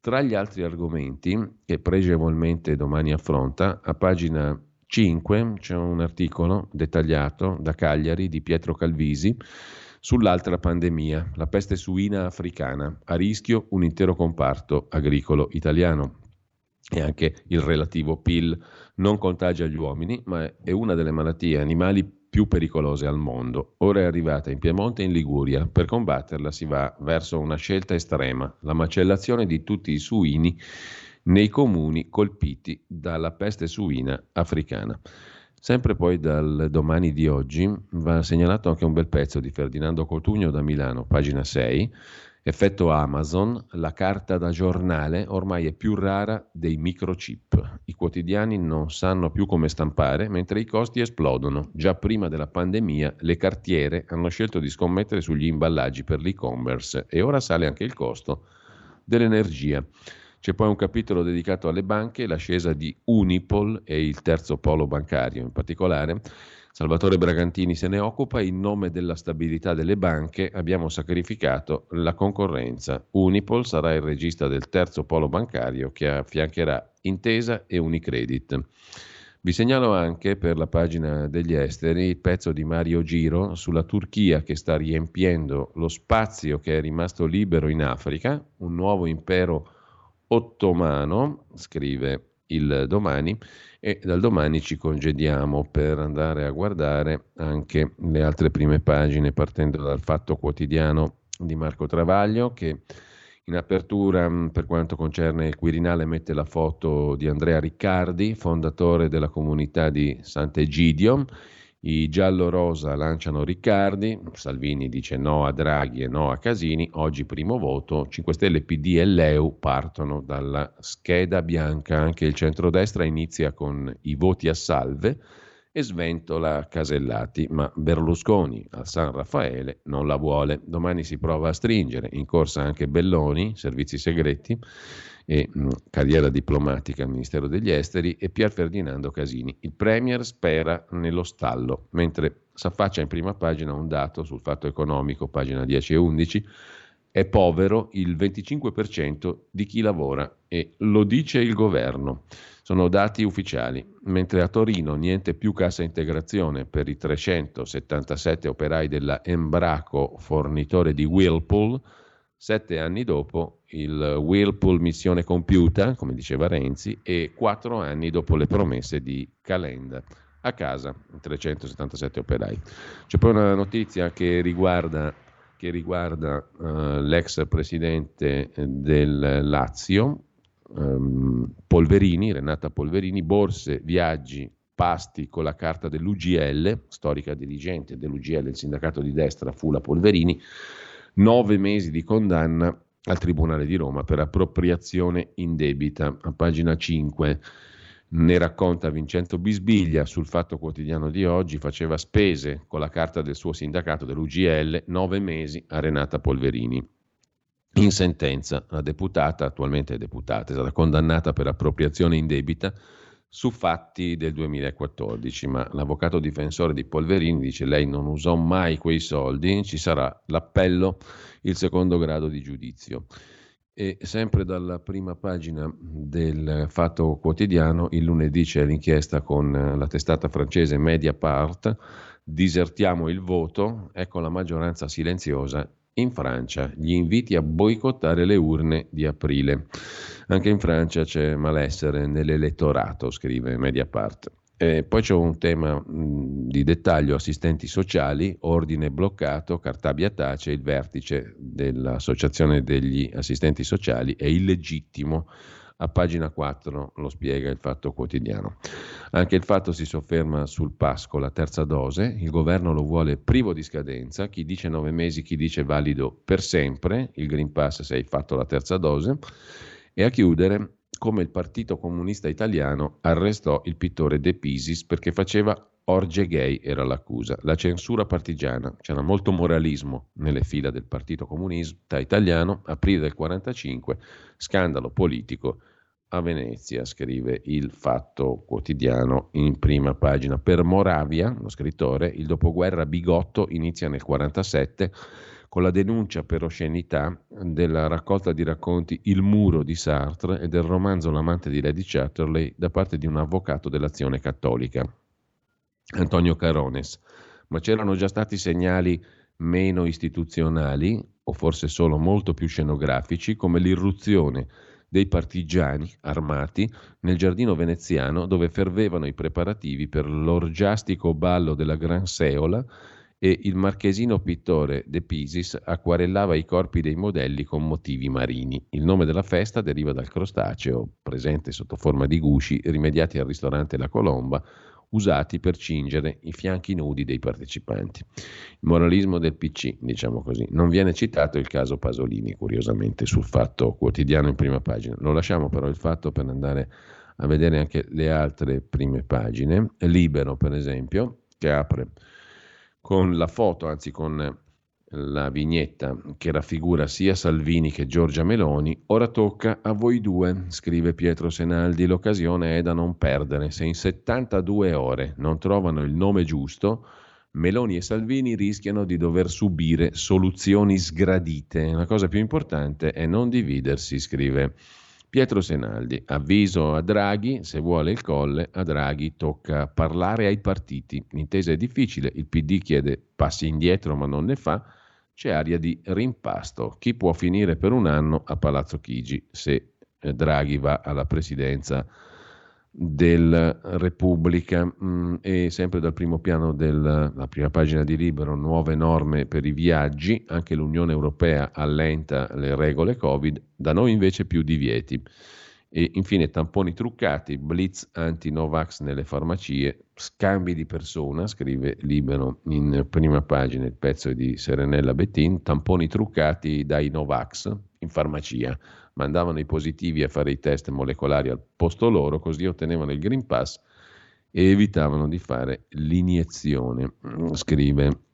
Tra gli altri argomenti che pregevolmente domani affronta, a pagina 5 c'è un articolo dettagliato da Cagliari di Pietro Calvisi sull'altra pandemia, la peste suina africana, a rischio un intero comparto agricolo italiano e anche il relativo PIL non contagia gli uomini, ma è una delle malattie animali più pericolose al mondo. Ora è arrivata in Piemonte e in Liguria. Per combatterla si va verso una scelta estrema, la macellazione di tutti i suini nei comuni colpiti dalla peste suina africana. Sempre poi dal domani di oggi va segnalato anche un bel pezzo di Ferdinando Cotugno da Milano, pagina 6, Effetto Amazon, la carta da giornale ormai è più rara dei microchip. I quotidiani non sanno più come stampare, mentre i costi esplodono. Già prima della pandemia le cartiere hanno scelto di scommettere sugli imballaggi per l'e-commerce e ora sale anche il costo dell'energia. C'è poi un capitolo dedicato alle banche, l'ascesa di Unipol e il terzo polo bancario in particolare Salvatore Bragantini se ne occupa, in nome della stabilità delle banche abbiamo sacrificato la concorrenza. Unipol sarà il regista del terzo polo bancario che affiancherà Intesa e Unicredit. Vi segnalo anche per la pagina degli esteri il pezzo di Mario Giro sulla Turchia che sta riempiendo lo spazio che è rimasto libero in Africa, un nuovo impero ottomano, scrive il domani, e dal domani ci congediamo per andare a guardare anche le altre prime pagine partendo dal Fatto Quotidiano di Marco Travaglio che in apertura per quanto concerne il Quirinale mette la foto di Andrea Riccardi, fondatore della comunità di Sant'Egidio. I giallo-rosa lanciano Riccardi, Salvini dice no a Draghi e no a Casini, oggi primo voto, 5 Stelle, PD e Leu partono dalla scheda bianca, anche il centrodestra inizia con i voti a salve e sventola Casellati, ma Berlusconi al San Raffaele non la vuole. Domani si prova a stringere, in corsa anche Belloni, servizi segreti, e mh, carriera diplomatica al Ministero degli Esteri e Pier Ferdinando Casini. Il Premier spera nello stallo, mentre s'affaccia in prima pagina un dato sul fatto economico, pagina 10 e 11, è povero il 25% di chi lavora e lo dice il governo. Sono dati ufficiali, mentre a Torino niente più cassa integrazione per i 377 operai della Embraco, fornitore di Whirlpool, Sette anni dopo il Whirlpool missione compiuta, come diceva Renzi, e quattro anni dopo le promesse di Calenda. A casa, 377 operai. C'è poi una notizia che riguarda, che riguarda uh, l'ex presidente del Lazio, um, Polverini, Renata Polverini, borse, viaggi, pasti con la carta dell'UGL, storica dirigente dell'UGL, il sindacato di destra fu la Polverini, nove mesi di condanna al Tribunale di Roma per appropriazione indebita. A pagina 5 ne racconta Vincenzo Bisbiglia sul Fatto Quotidiano di oggi, faceva spese con la carta del suo sindacato dell'UGL, nove mesi a Renata Polverini. In sentenza, la deputata, attualmente deputata, è stata condannata per appropriazione indebita su fatti del 2014, ma l'avvocato difensore di Polverini dice lei non usò mai quei soldi, ci sarà l'appello, il secondo grado di giudizio. E sempre dalla prima pagina del Fatto Quotidiano, il lunedì c'è l'inchiesta con la testata francese Mediapart, disertiamo il voto, ecco la maggioranza silenziosa in Francia, gli inviti a boicottare le urne di aprile. Anche in Francia c'è malessere nell'elettorato, scrive Mediapart. E poi c'è un tema di dettaglio, assistenti sociali, ordine bloccato, Cartabia tace, il vertice dell'Associazione degli assistenti sociali è illegittimo a pagina 4 lo spiega il Fatto Quotidiano. Anche il Fatto si sofferma sul pass con la terza dose, il governo lo vuole privo di scadenza, chi dice nove mesi, chi dice valido per sempre, il Green Pass se hai fatto la terza dose, e a chiudere come il Partito Comunista Italiano arrestò il pittore De Pisis perché faceva orge gay, era l'accusa. La censura partigiana, c'era molto moralismo nelle fila del Partito Comunista Italiano, aprile del 45, scandalo politico a Venezia, scrive il Fatto Quotidiano in prima pagina. Per Moravia, lo scrittore, il dopoguerra bigotto inizia nel 47 con la denuncia per oscenità della raccolta di racconti Il muro di Sartre e del romanzo L'amante di Lady Chatterley da parte di un avvocato dell'azione cattolica, Antonio Carones. Ma c'erano già stati segnali meno istituzionali, o forse solo molto più scenografici, come l'irruzione dei partigiani armati nel giardino veneziano dove fervevano i preparativi per l'orgiastico ballo della Gran Seola e il marchesino pittore De Pisis acquarellava i corpi dei modelli con motivi marini. Il nome della festa deriva dal crostaceo, presente sotto forma di gusci, rimediati al ristorante La Colomba, usati per cingere i fianchi nudi dei partecipanti. Il moralismo del PC, diciamo così. Non viene citato il caso Pasolini, curiosamente, sul fatto quotidiano in prima pagina. Lo lasciamo però il fatto per andare a vedere anche le altre prime pagine. Libero, per esempio, che apre con la foto, anzi con la vignetta che raffigura sia Salvini che Giorgia Meloni, ora tocca a voi due, scrive Pietro Senaldi, l'occasione è da non perdere. Se in 72 ore non trovano il nome giusto, Meloni e Salvini rischiano di dover subire soluzioni sgradite. La cosa più importante è non dividersi, scrive Pietro Senaldi. Avviso a Draghi, se vuole il colle, a Draghi tocca parlare ai partiti. L'intesa è difficile, il PD chiede passi indietro ma non ne fa c'è aria di rimpasto. Chi può finire per un anno a Palazzo Chigi se eh, Draghi va alla presidenza della Repubblica mm, e sempre dal primo piano della prima pagina di Libero nuove norme per i viaggi, anche l'Unione Europea allenta le regole Covid, da noi invece più divieti. E infine tamponi truccati, blitz anti-Novax nelle farmacie, scambi di persona, scrive Libero in prima pagina il pezzo di Serenella Bettin, tamponi truccati dai Novax in farmacia. Mandavano i positivi a fare i test molecolari al posto loro, così ottenevano il Green Pass e evitavano di fare l'iniezione, scrive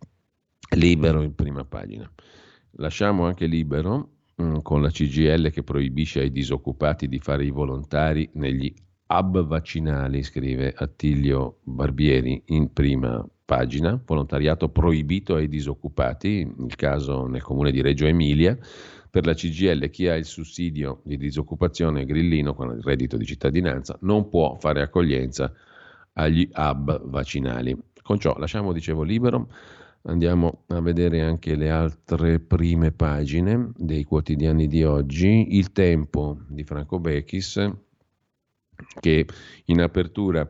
Libero in prima pagina. Lasciamo anche Libero Mm, con la CGL che proibisce ai disoccupati di fare i volontari negli hub vaccinali, scrive Attilio Barbieri in prima pagina, volontariato proibito ai disoccupati, il caso nel comune di Reggio Emilia, per la CGL chi ha il sussidio di disoccupazione grillino con il reddito di cittadinanza non può fare accoglienza agli hub vaccinali. Con ciò lasciamo, dicevo, libero Andiamo a vedere anche le altre prime pagine dei quotidiani di oggi. Il tempo di Franco Bechis, che in apertura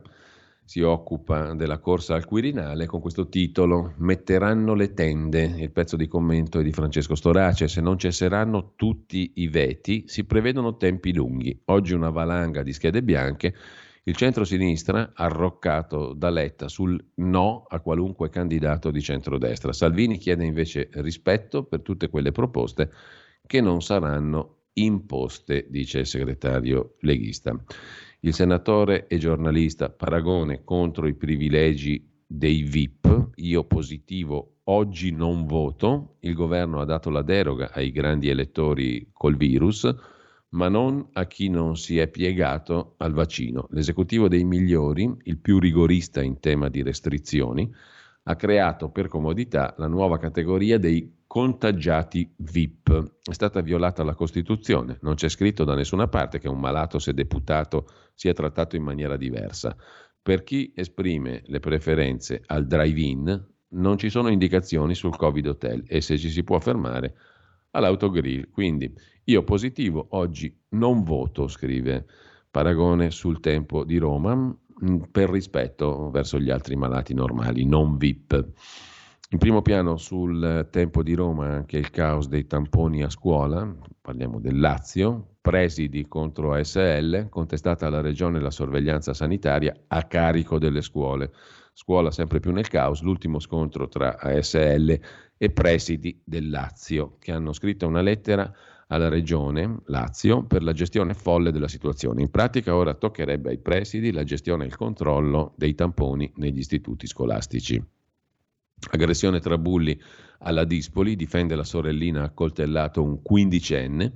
si occupa della corsa al Quirinale con questo titolo Metteranno le tende. Il pezzo di commento è di Francesco Storace. Se non cesseranno tutti i veti, si prevedono tempi lunghi. Oggi una valanga di schede bianche. Il centro-sinistra arroccato da Letta sul no a qualunque candidato di centrodestra. Salvini chiede invece rispetto per tutte quelle proposte che non saranno imposte, dice il segretario leghista. Il senatore e giornalista Paragone contro i privilegi dei VIP, io positivo, oggi non voto, il governo ha dato la deroga ai grandi elettori col virus, ma non a chi non si è piegato al vaccino. L'esecutivo dei migliori, il più rigorista in tema di restrizioni, ha creato per comodità la nuova categoria dei contagiati VIP. È stata violata la Costituzione, non c'è scritto da nessuna parte che un malato, se deputato, sia trattato in maniera diversa. Per chi esprime le preferenze al drive-in, non ci sono indicazioni sul Covid Hotel e se ci si può fermare all'autogrill. Quindi io positivo oggi non voto, scrive Paragone sul tempo di Roma, per rispetto verso gli altri malati normali, non VIP. In primo piano sul tempo di Roma anche il caos dei tamponi a scuola, parliamo del Lazio, presidi contro ASL, contestata alla regione la sorveglianza sanitaria a carico delle scuole. Scuola sempre più nel caos, l'ultimo scontro tra ASL e presidi del Lazio, che hanno scritto una lettera alla regione Lazio per la gestione folle della situazione. In pratica ora toccherebbe ai presidi la gestione e il controllo dei tamponi negli istituti scolastici. Aggressione tra bulli alla Dispoli, difende la sorellina accoltellato un quindicenne.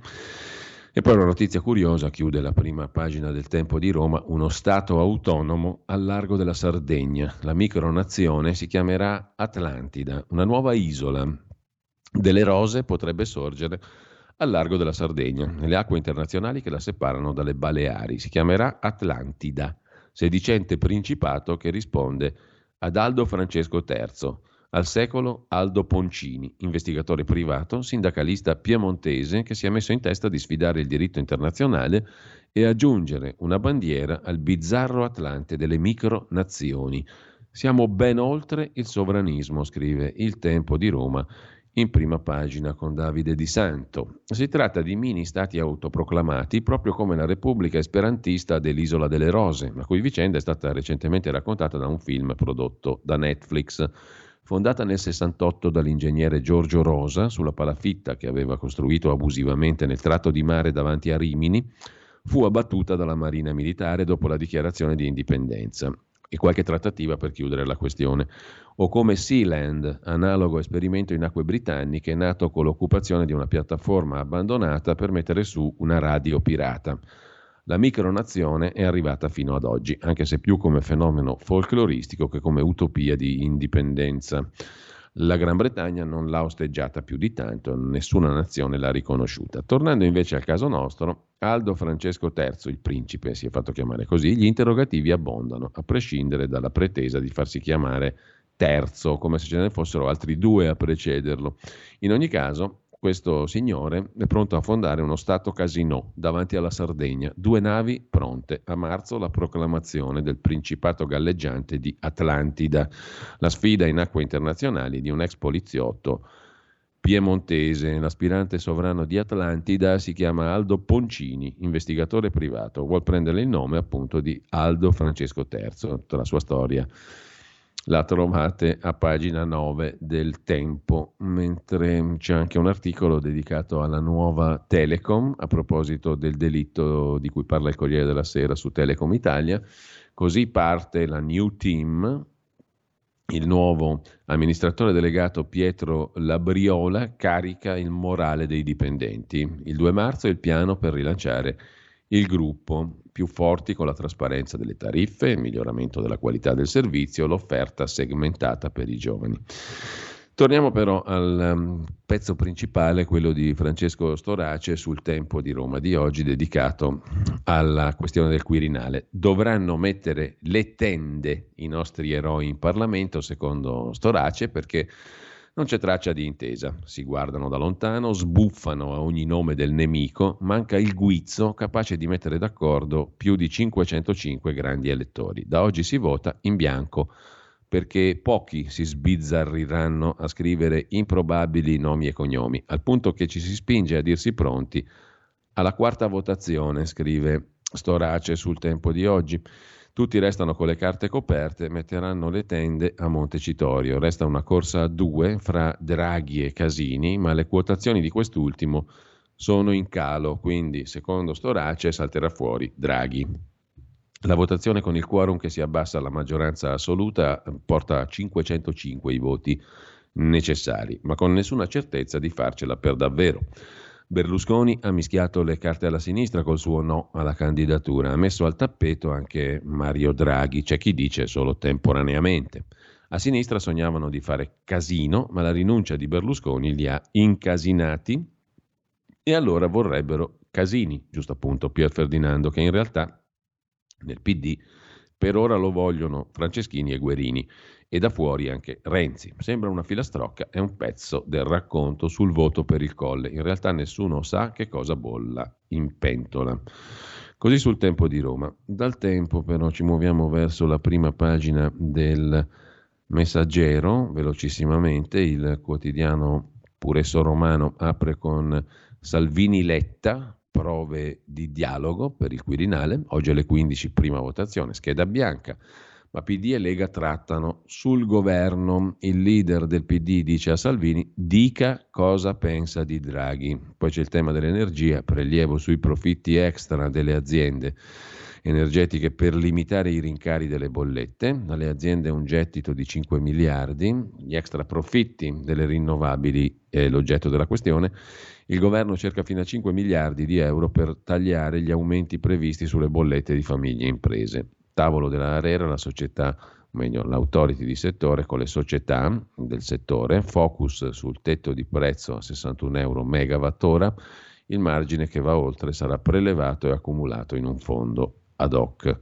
E poi una notizia curiosa, chiude la prima pagina del Tempo di Roma, uno Stato autonomo al largo della Sardegna. La micronazione si chiamerà Atlantida, una nuova isola. Delle rose potrebbe sorgere al largo della Sardegna, nelle acque internazionali che la separano dalle Baleari. Si chiamerà Atlantida, sedicente principato che risponde ad Aldo Francesco III, al secolo Aldo Poncini, investigatore privato, sindacalista piemontese che si è messo in testa di sfidare il diritto internazionale e aggiungere una bandiera al bizzarro Atlante delle micronazioni. Siamo ben oltre il sovranismo, scrive Il Tempo di Roma in prima pagina con Davide Di Santo. Si tratta di mini stati autoproclamati, proprio come la Repubblica Esperantista dell'Isola delle Rose, la cui vicenda è stata recentemente raccontata da un film prodotto da Netflix. Fondata nel 68 dall'ingegnere Giorgio Rosa sulla palafitta che aveva costruito abusivamente nel tratto di mare davanti a Rimini, fu abbattuta dalla Marina Militare dopo la dichiarazione di indipendenza e qualche trattativa per chiudere la questione. O come Sealand, analogo esperimento in acque britanniche nato con l'occupazione di una piattaforma abbandonata per mettere su una radio pirata. La micronazione è arrivata fino ad oggi, anche se più come fenomeno folcloristico che come utopia di indipendenza. La Gran Bretagna non l'ha osteggiata più di tanto, nessuna nazione l'ha riconosciuta. Tornando invece al caso nostro, Aldo Francesco III, il principe, si è fatto chiamare così, gli interrogativi abbondano, a prescindere dalla pretesa di farsi chiamare terzo, come se ce ne fossero altri due a precederlo. In ogni caso, questo signore è pronto a fondare uno Stato casino davanti alla Sardegna, due navi pronte. A marzo la proclamazione del Principato galleggiante di Atlantida, la sfida in acque internazionali di un ex poliziotto piemontese. L'aspirante sovrano di Atlantida si chiama Aldo Poncini, investigatore privato. Vuol prendere il nome appunto di Aldo Francesco III, tutta la sua storia la trovate a pagina 9 del Tempo, mentre c'è anche un articolo dedicato alla nuova Telecom a proposito del delitto di cui parla il Corriere della Sera su Telecom Italia. Così parte la New Team, il nuovo amministratore delegato Pietro Labriola carica il morale dei dipendenti. Il 2 marzo il piano per rilanciare il gruppo, più forti con la trasparenza delle tariffe, il miglioramento della qualità del servizio, l'offerta segmentata per i giovani. Torniamo però al um, pezzo principale, quello di Francesco Storace sul tempo di Roma di oggi, dedicato alla questione del Quirinale. Dovranno mettere le tende i nostri eroi in Parlamento, secondo Storace, perché Non c'è traccia di intesa, si guardano da lontano, sbuffano a ogni nome del nemico, manca il guizzo capace di mettere d'accordo più di 505 grandi elettori. Da oggi si vota in bianco perché pochi si sbizzarriranno a scrivere improbabili nomi e cognomi, al punto che ci si spinge a dirsi pronti alla quarta votazione, scrive Storace sul tempo di oggi. Tutti restano con le carte coperte, metteranno le tende a Montecitorio. Resta una corsa a due fra Draghi e Casini, ma le quotazioni di quest'ultimo sono in calo, quindi secondo Storace salterà fuori Draghi. La votazione con il quorum che si abbassa alla maggioranza assoluta porta a 505 i voti necessari, ma con nessuna certezza di farcela per davvero. Berlusconi ha mischiato le carte alla sinistra col suo no alla candidatura, ha messo al tappeto anche Mario Draghi, c'è chi dice solo temporaneamente. A sinistra sognavano di fare casino, ma la rinuncia di Berlusconi li ha incasinati. E allora vorrebbero Casini, giusto appunto Pier Ferdinando, che in realtà nel PD, per ora lo vogliono Franceschini e Guerini e da fuori anche Renzi. Sembra una filastrocca, è un pezzo del racconto sul voto per il colle. In realtà nessuno sa che cosa bolla in pentola. Così sul tempo di Roma. Dal tempo però ci muoviamo verso la prima pagina del Messaggero, velocissimamente, il quotidiano pur esso romano apre con Salvini Letta, prove di dialogo per il Quirinale, oggi alle 15 prima votazione, scheda bianca, ma PD e Lega trattano sul governo. Il leader del PD dice a Salvini dica cosa pensa di Draghi. Poi c'è il tema dell'energia, prelievo sui profitti extra delle aziende energetiche per limitare i rincari delle bollette, alle aziende un gettito di 5 miliardi, gli extra profitti delle rinnovabili è l'oggetto della questione, il governo cerca fino a 5 miliardi di euro per tagliare gli aumenti previsti sulle bollette di famiglie e imprese. Tavolo della Arera, la società meglio l'autority di settore con le società del settore, focus sul tetto di prezzo a 61 euro megawattora, il margine che va oltre sarà prelevato e accumulato in un fondo ad hoc.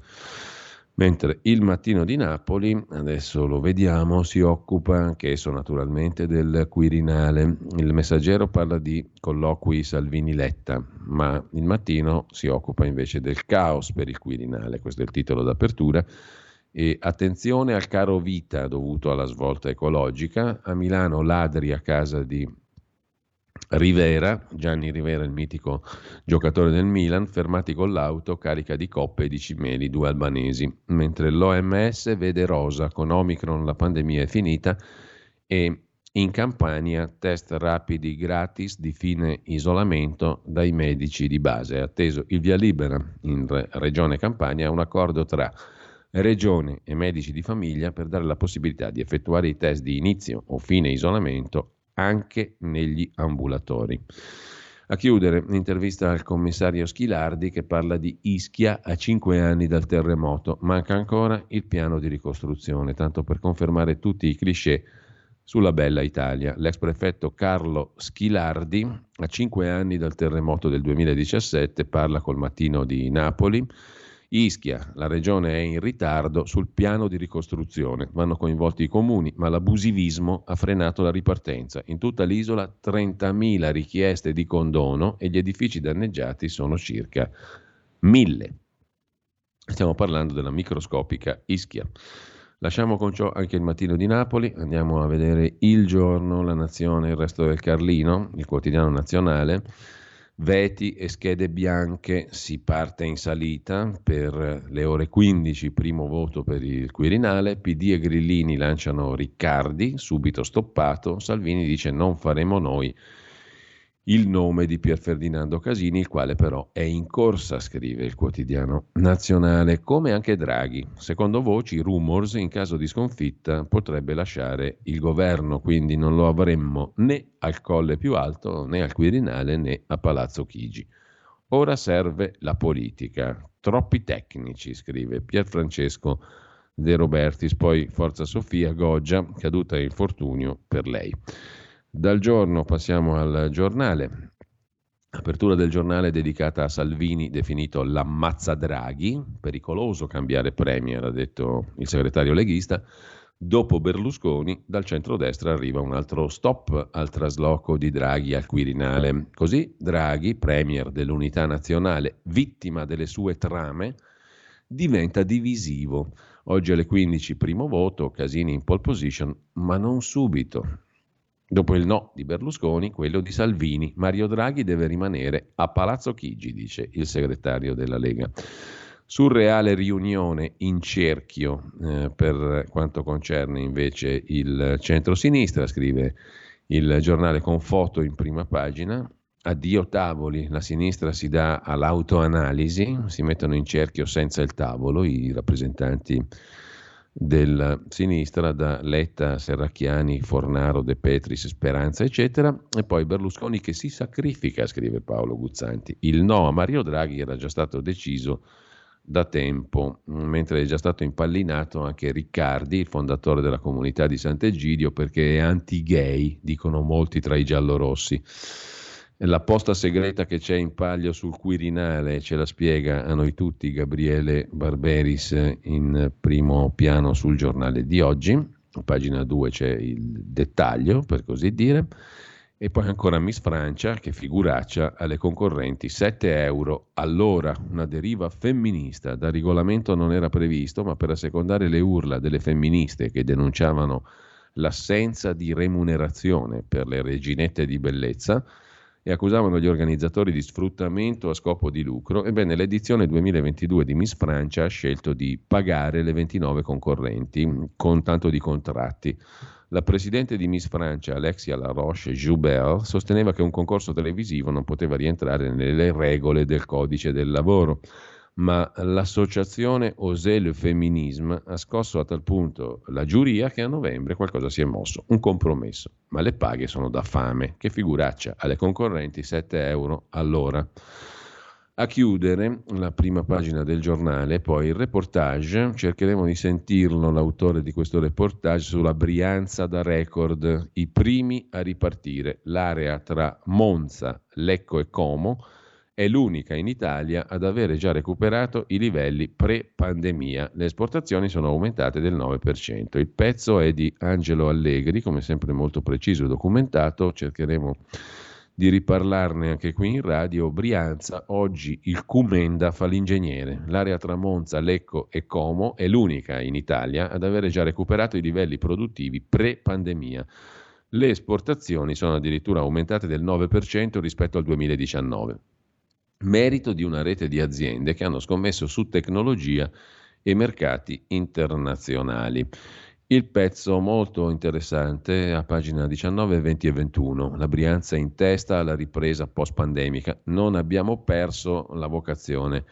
Mentre il mattino di Napoli, adesso lo vediamo, si occupa anch'esso naturalmente del Quirinale. Il messaggero parla di colloqui Salvini-Letta, ma il mattino si occupa invece del caos per il Quirinale, questo è il titolo d'apertura. E attenzione al caro vita dovuto alla svolta ecologica. A Milano ladri a casa di Rivera, Gianni Rivera, il mitico giocatore del Milan, fermati con l'auto carica di coppe e di cimeli, due albanesi, mentre l'OMS vede rosa, con Omicron la pandemia è finita e in Campania test rapidi gratis di fine isolamento dai medici di base. È atteso il via libera in Regione Campania un accordo tra Regione e medici di famiglia per dare la possibilità di effettuare i test di inizio o fine isolamento anche negli ambulatori. A chiudere, l'intervista al commissario Schilardi che parla di Ischia a cinque anni dal terremoto. Manca ancora il piano di ricostruzione, tanto per confermare tutti i cliché sulla bella Italia. L'ex prefetto Carlo Schilardi, a cinque anni dal terremoto del 2017, parla col mattino di Napoli Ischia, la regione è in ritardo sul piano di ricostruzione, vanno coinvolti i comuni, ma l'abusivismo ha frenato la ripartenza. In tutta l'isola 30.000 richieste di condono e gli edifici danneggiati sono circa 1.000. Stiamo parlando della microscopica Ischia. Lasciamo con ciò anche il mattino di Napoli, andiamo a vedere il giorno, la nazione, il resto del Carlino, il quotidiano nazionale. Veti e schede bianche, si parte in salita per le ore 15, primo voto per il Quirinale, PD e Grillini lanciano Riccardi, subito stoppato, Salvini dice non faremo noi il nome di Pier Ferdinando Casini, il quale però è in corsa, scrive il quotidiano nazionale, come anche Draghi. Secondo voci, rumors, in caso di sconfitta potrebbe lasciare il governo, quindi non lo avremmo né al colle più alto, né al Quirinale, né a Palazzo Chigi. Ora serve la politica. Troppi tecnici, scrive Pier Francesco De Robertis, poi Forza Sofia Goggia, caduta infortunio per lei. Dal giorno passiamo al giornale. Apertura del giornale dedicata a Salvini, definito l'ammazza Draghi. Pericoloso cambiare premier, ha detto il segretario leghista. Dopo Berlusconi, dal centrodestra arriva un altro stop al trasloco di Draghi al Quirinale. Così Draghi, premier dell'unità nazionale, vittima delle sue trame, diventa divisivo. Oggi alle 15 primo voto, Casini in pole position, ma non subito. Dopo il no di Berlusconi, quello di Salvini, Mario Draghi deve rimanere a Palazzo Chigi, dice il segretario della Lega surreale riunione in cerchio eh, per quanto concerne invece il centro-sinistra, scrive il giornale con foto in prima pagina. Addio tavoli, la sinistra si dà all'autoanalisi, si mettono in cerchio senza il tavolo i rappresentanti della sinistra, da Letta, Serracchiani, Fornaro, De Petris, Speranza, eccetera, e poi Berlusconi che si sacrifica, scrive Paolo Guzzanti. Il no a Mario Draghi era già stato deciso da tempo, mentre è già stato impallinato anche Riccardi, il fondatore della comunità di Sant'Egidio, perché è anti-gay, dicono molti tra i giallorossi. La posta segreta che c'è in palio sul Quirinale ce la spiega a noi tutti Gabriele Barberis in primo piano sul giornale di oggi. Pagina 2 c'è il dettaglio, per così dire. E poi ancora Miss Francia che figuraccia alle concorrenti 7 euro all'ora, una deriva femminista. Dal regolamento non era previsto, ma per assecondare le urla delle femministe che denunciavano l'assenza di remunerazione per le reginette di bellezza e accusavano gli organizzatori di sfruttamento a scopo di lucro, ebbene l'edizione 2022 di Miss Francia ha scelto di pagare le 29 concorrenti con tanto di contratti. La presidente di Miss Francia, Alexia Laroche-Joubert, sosteneva che un concorso televisivo non poteva rientrare nelle regole del codice del lavoro, ma l'associazione Osé le Féminisme ha scosso a tal punto la giuria che a novembre qualcosa si è mosso, un compromesso, ma le paghe sono da fame, che figuraccia, alle concorrenti 7 euro all'ora. A chiudere la prima pagina del giornale, poi il reportage, cercheremo di sentirlo l'autore di questo reportage sulla Brianza da record, i primi a ripartire. L'area tra Monza, Lecco e Como è l'unica in Italia ad avere già recuperato i livelli pre-pandemia. Le esportazioni sono aumentate del 9%. Il pezzo è di Angelo Allegri, come sempre molto preciso e documentato, cercheremo di riparlarne anche qui in radio. Brianza, oggi il Cumenda fa l'ingegnere. L'area tra Monza, Lecco e Como è l'unica in Italia ad avere già recuperato i livelli produttivi pre-pandemia. Le esportazioni sono addirittura aumentate del 9% rispetto al 2019. Merito di una rete di aziende che hanno scommesso su tecnologia e mercati internazionali. Il pezzo molto interessante a pagina 19, 20 e 21. La Brianza in testa alla ripresa post-pandemica. Non abbiamo perso la vocazione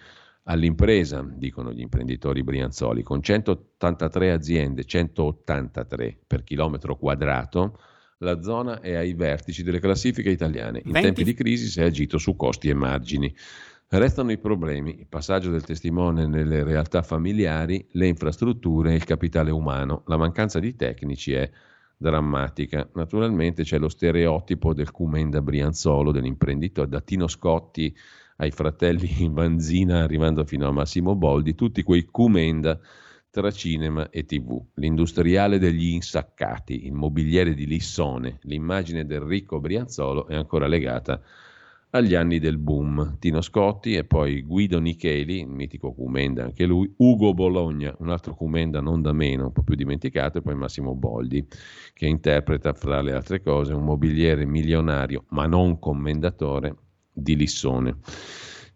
all'impresa, dicono gli imprenditori brianzoli, con 183 aziende, 183 per chilometro quadrato. La zona è ai vertici delle classifiche italiane. In 20... tempi di crisi si è agito su costi e margini. Restano i problemi, il passaggio del testimone nelle realtà familiari, le infrastrutture e il capitale umano. La mancanza di tecnici è drammatica. Naturalmente c'è lo stereotipo del Cumenda Brianzolo, dell'imprenditore da Tino Scotti ai fratelli Vanzina, arrivando fino a Massimo Boldi, tutti quei Cumenda tra cinema e tv. L'industriale degli insaccati, il mobiliere di Lissone, l'immagine del ricco Brianzolo è ancora legata agli anni del boom. Tino Scotti e poi Guido Nicheli, il mitico Cumenda anche lui, Ugo Bologna, un altro Cumenda non da meno, un po' più dimenticato, e poi Massimo Boldi, che interpreta fra le altre cose un mobiliere milionario, ma non commendatore, di Lissone.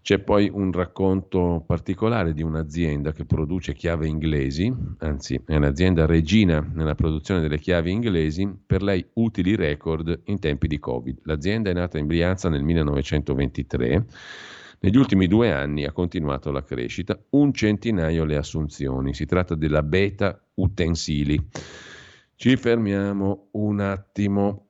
C'è poi un racconto particolare di un'azienda che produce chiavi inglesi, anzi è un'azienda regina nella produzione delle chiavi inglesi, per lei utili record in tempi di Covid. L'azienda è nata in Brianza nel 1923. Negli ultimi due anni ha continuato la crescita, un centinaio le assunzioni. Si tratta della Beta Utensili. Ci fermiamo un attimo.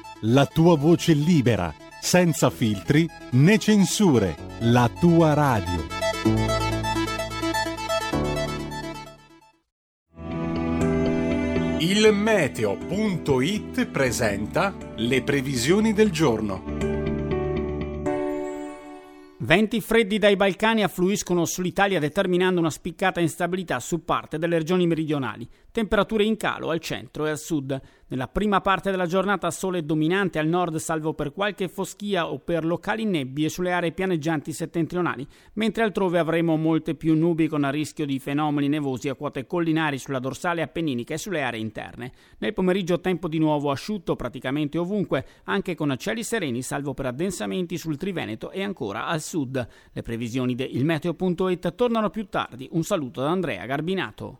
la tua voce libera, senza filtri né censure, la tua radio. Il meteo.it presenta le previsioni del giorno. Venti freddi dai Balcani affluiscono sull'Italia determinando una spiccata instabilità su parte delle regioni meridionali. Temperature in calo al centro e al sud. Nella prima parte della giornata sole dominante al nord salvo per qualche foschia o per locali nebbie sulle aree pianeggianti settentrionali, mentre altrove avremo molte più nubi con a rischio di fenomeni nevosi a quote collinari sulla dorsale appenninica e sulle aree interne. Nel pomeriggio tempo di nuovo asciutto praticamente ovunque, anche con cieli sereni salvo per addensamenti sul Triveneto e ancora al sud. Le previsioni del Meteo.it tornano più tardi. Un saluto da Andrea Garbinato.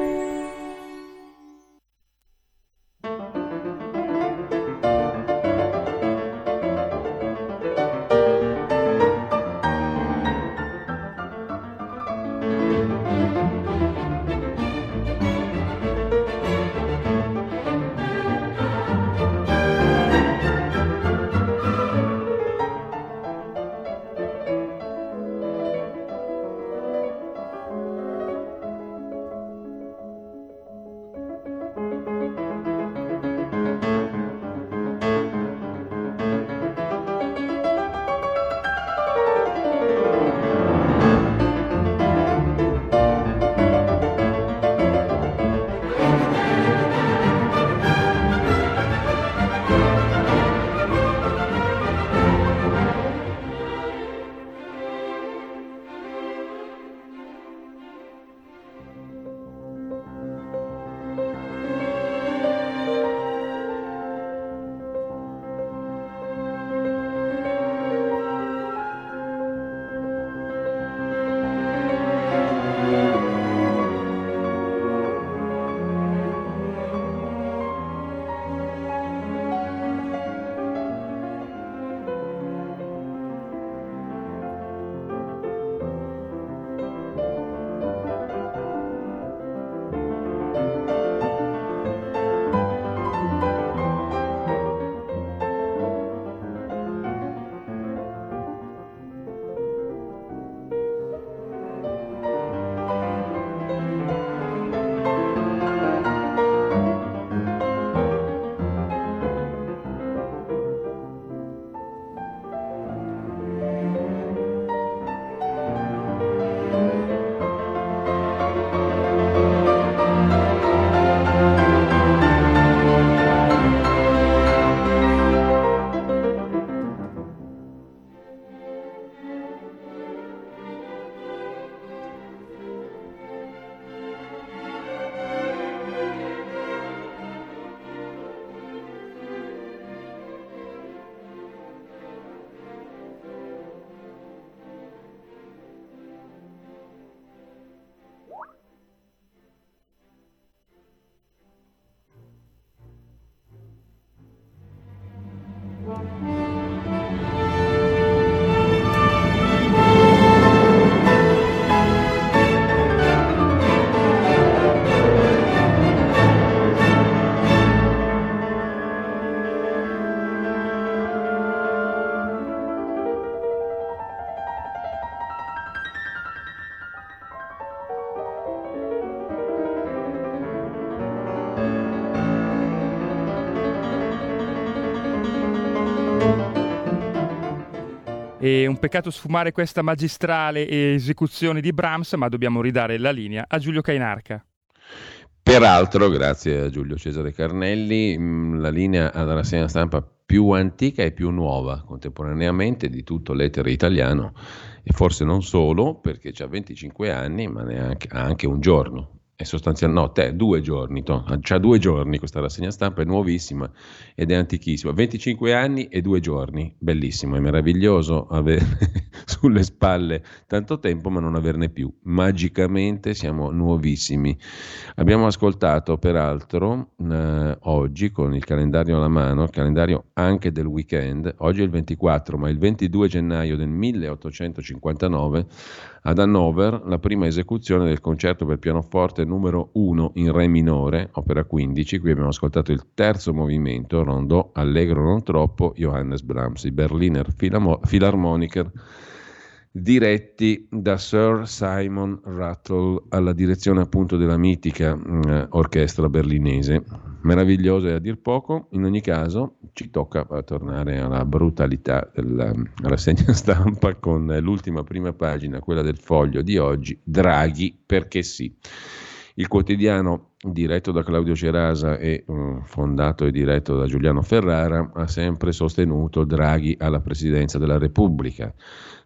È un peccato sfumare questa magistrale esecuzione di Brahms, ma dobbiamo ridare la linea a Giulio Cainarca. Peraltro, grazie a Giulio Cesare Carnelli, mm, la linea alla rassegna stampa più antica e più nuova contemporaneamente di tutto l'etere italiano e forse non solo perché ha 25 anni, ma neanche, ha anche un giorno è sostanzialmente, no, te, due giorni, to, c'ha due giorni questa rassegna stampa, è nuovissima ed è antichissima, 25 anni e due giorni, bellissimo, è meraviglioso avere [LAUGHS] sulle spalle tanto tempo ma non averne più, magicamente siamo nuovissimi. Abbiamo ascoltato peraltro eh, oggi con il calendario alla mano, il calendario anche del weekend, oggi è il 24 ma il 22 gennaio del 1859 ad Hannover la prima esecuzione del concerto per pianoforte numero 1 in Re minore, opera 15. Qui abbiamo ascoltato il terzo movimento, rondò allegro non troppo, Johannes Brahms, i Berliner Philharmoniker diretti da Sir Simon Rattle alla direzione appunto della mitica mm, orchestra berlinese. Meravigliosa a dir poco, in ogni caso ci tocca tornare alla brutalità della mm, rassegna [LAUGHS] stampa con l'ultima prima pagina, quella del foglio di oggi, Draghi perché sì. Il quotidiano diretto da Claudio Cerasa e uh, fondato e diretto da Giuliano Ferrara ha sempre sostenuto Draghi alla presidenza della Repubblica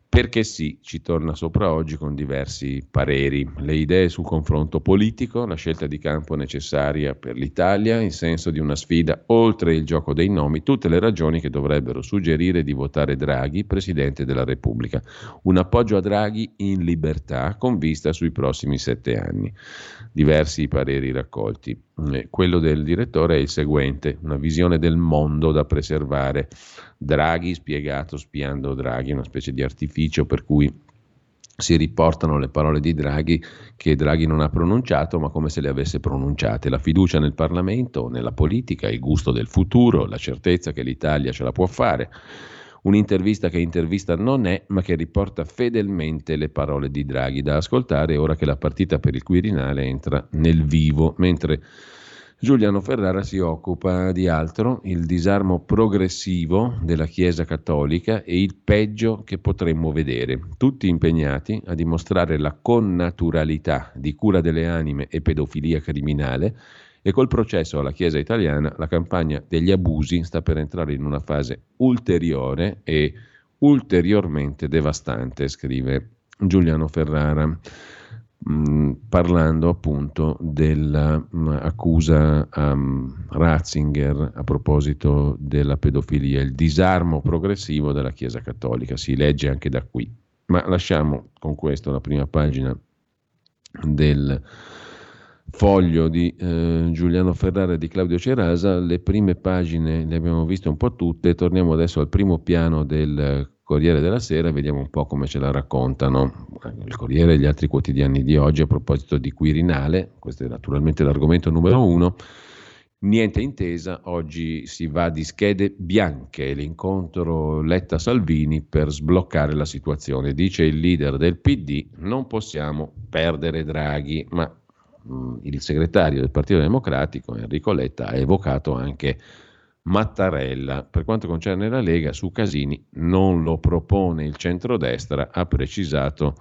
perché sì, ci torna sopra oggi con diversi pareri, le idee sul confronto politico, la scelta di campo necessaria per l'Italia, in senso di una sfida oltre il gioco dei nomi, tutte le ragioni che dovrebbero suggerire di votare Draghi, Presidente della Repubblica. Un appoggio a Draghi in libertà con vista sui prossimi sette anni. Diversi pareri raccolti. Eh, quello del direttore è il seguente, una visione del mondo da preservare. Draghi spiegato spiando Draghi, una specie di artificio per cui si riportano le parole di Draghi che Draghi non ha pronunciato, ma come se le avesse pronunciate. La fiducia nel Parlamento, nella politica, il gusto del futuro, la certezza che l'Italia ce la può fare. Un'intervista che intervista non è, ma che riporta fedelmente le parole di Draghi da ascoltare ora che la partita per il Quirinale entra nel vivo, mentre Giuliano Ferrara si occupa di altro, il disarmo progressivo della Chiesa Cattolica e il peggio che potremmo vedere, tutti impegnati a dimostrare la connaturalità di cura delle anime e pedofilia criminale e col processo alla Chiesa italiana la campagna degli abusi sta per entrare in una fase ulteriore e ulteriormente devastante, scrive Giuliano Ferrara. Mm, parlando appunto dell'accusa mm, a Ratzinger a proposito della pedofilia, il disarmo progressivo della Chiesa Cattolica, si legge anche da qui. Ma lasciamo con questo la prima pagina del foglio di eh, Giuliano Ferrara e di Claudio Cerasa, le prime pagine le abbiamo viste un po' tutte, torniamo adesso al primo piano del Corriere della Sera, vediamo un po' come ce la raccontano il Corriere e gli altri quotidiani di oggi a proposito di Quirinale, questo è naturalmente l'argomento numero uno. Niente intesa, oggi si va di schede bianche, l'incontro Letta-Salvini per sbloccare la situazione. Dice il leader del PD, non possiamo perdere Draghi, ma mm, il segretario del Partito Democratico, Enrico Letta, ha evocato anche Mattarella. Per quanto concerne la Lega, su Casini non lo propone il centrodestra, ha precisato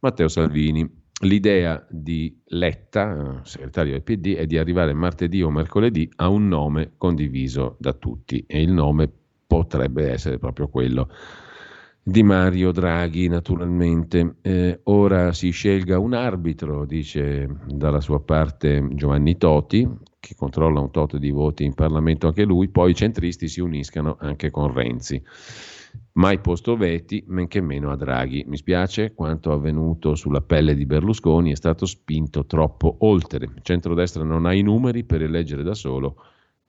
Matteo Salvini. L'idea di Letta, segretario del PD, è di arrivare martedì o mercoledì a un nome condiviso da tutti e il nome potrebbe essere proprio quello di Mario Draghi, naturalmente. Eh, ora si scelga un arbitro, dice dalla sua parte Giovanni Toti, che controlla un tot di voti in Parlamento anche lui, poi i centristi si uniscano anche con Renzi. Mai posto veti, men che meno a Draghi. Mi spiace quanto avvenuto sulla pelle di Berlusconi è stato spinto troppo oltre. Il centrodestra non ha i numeri per eleggere da solo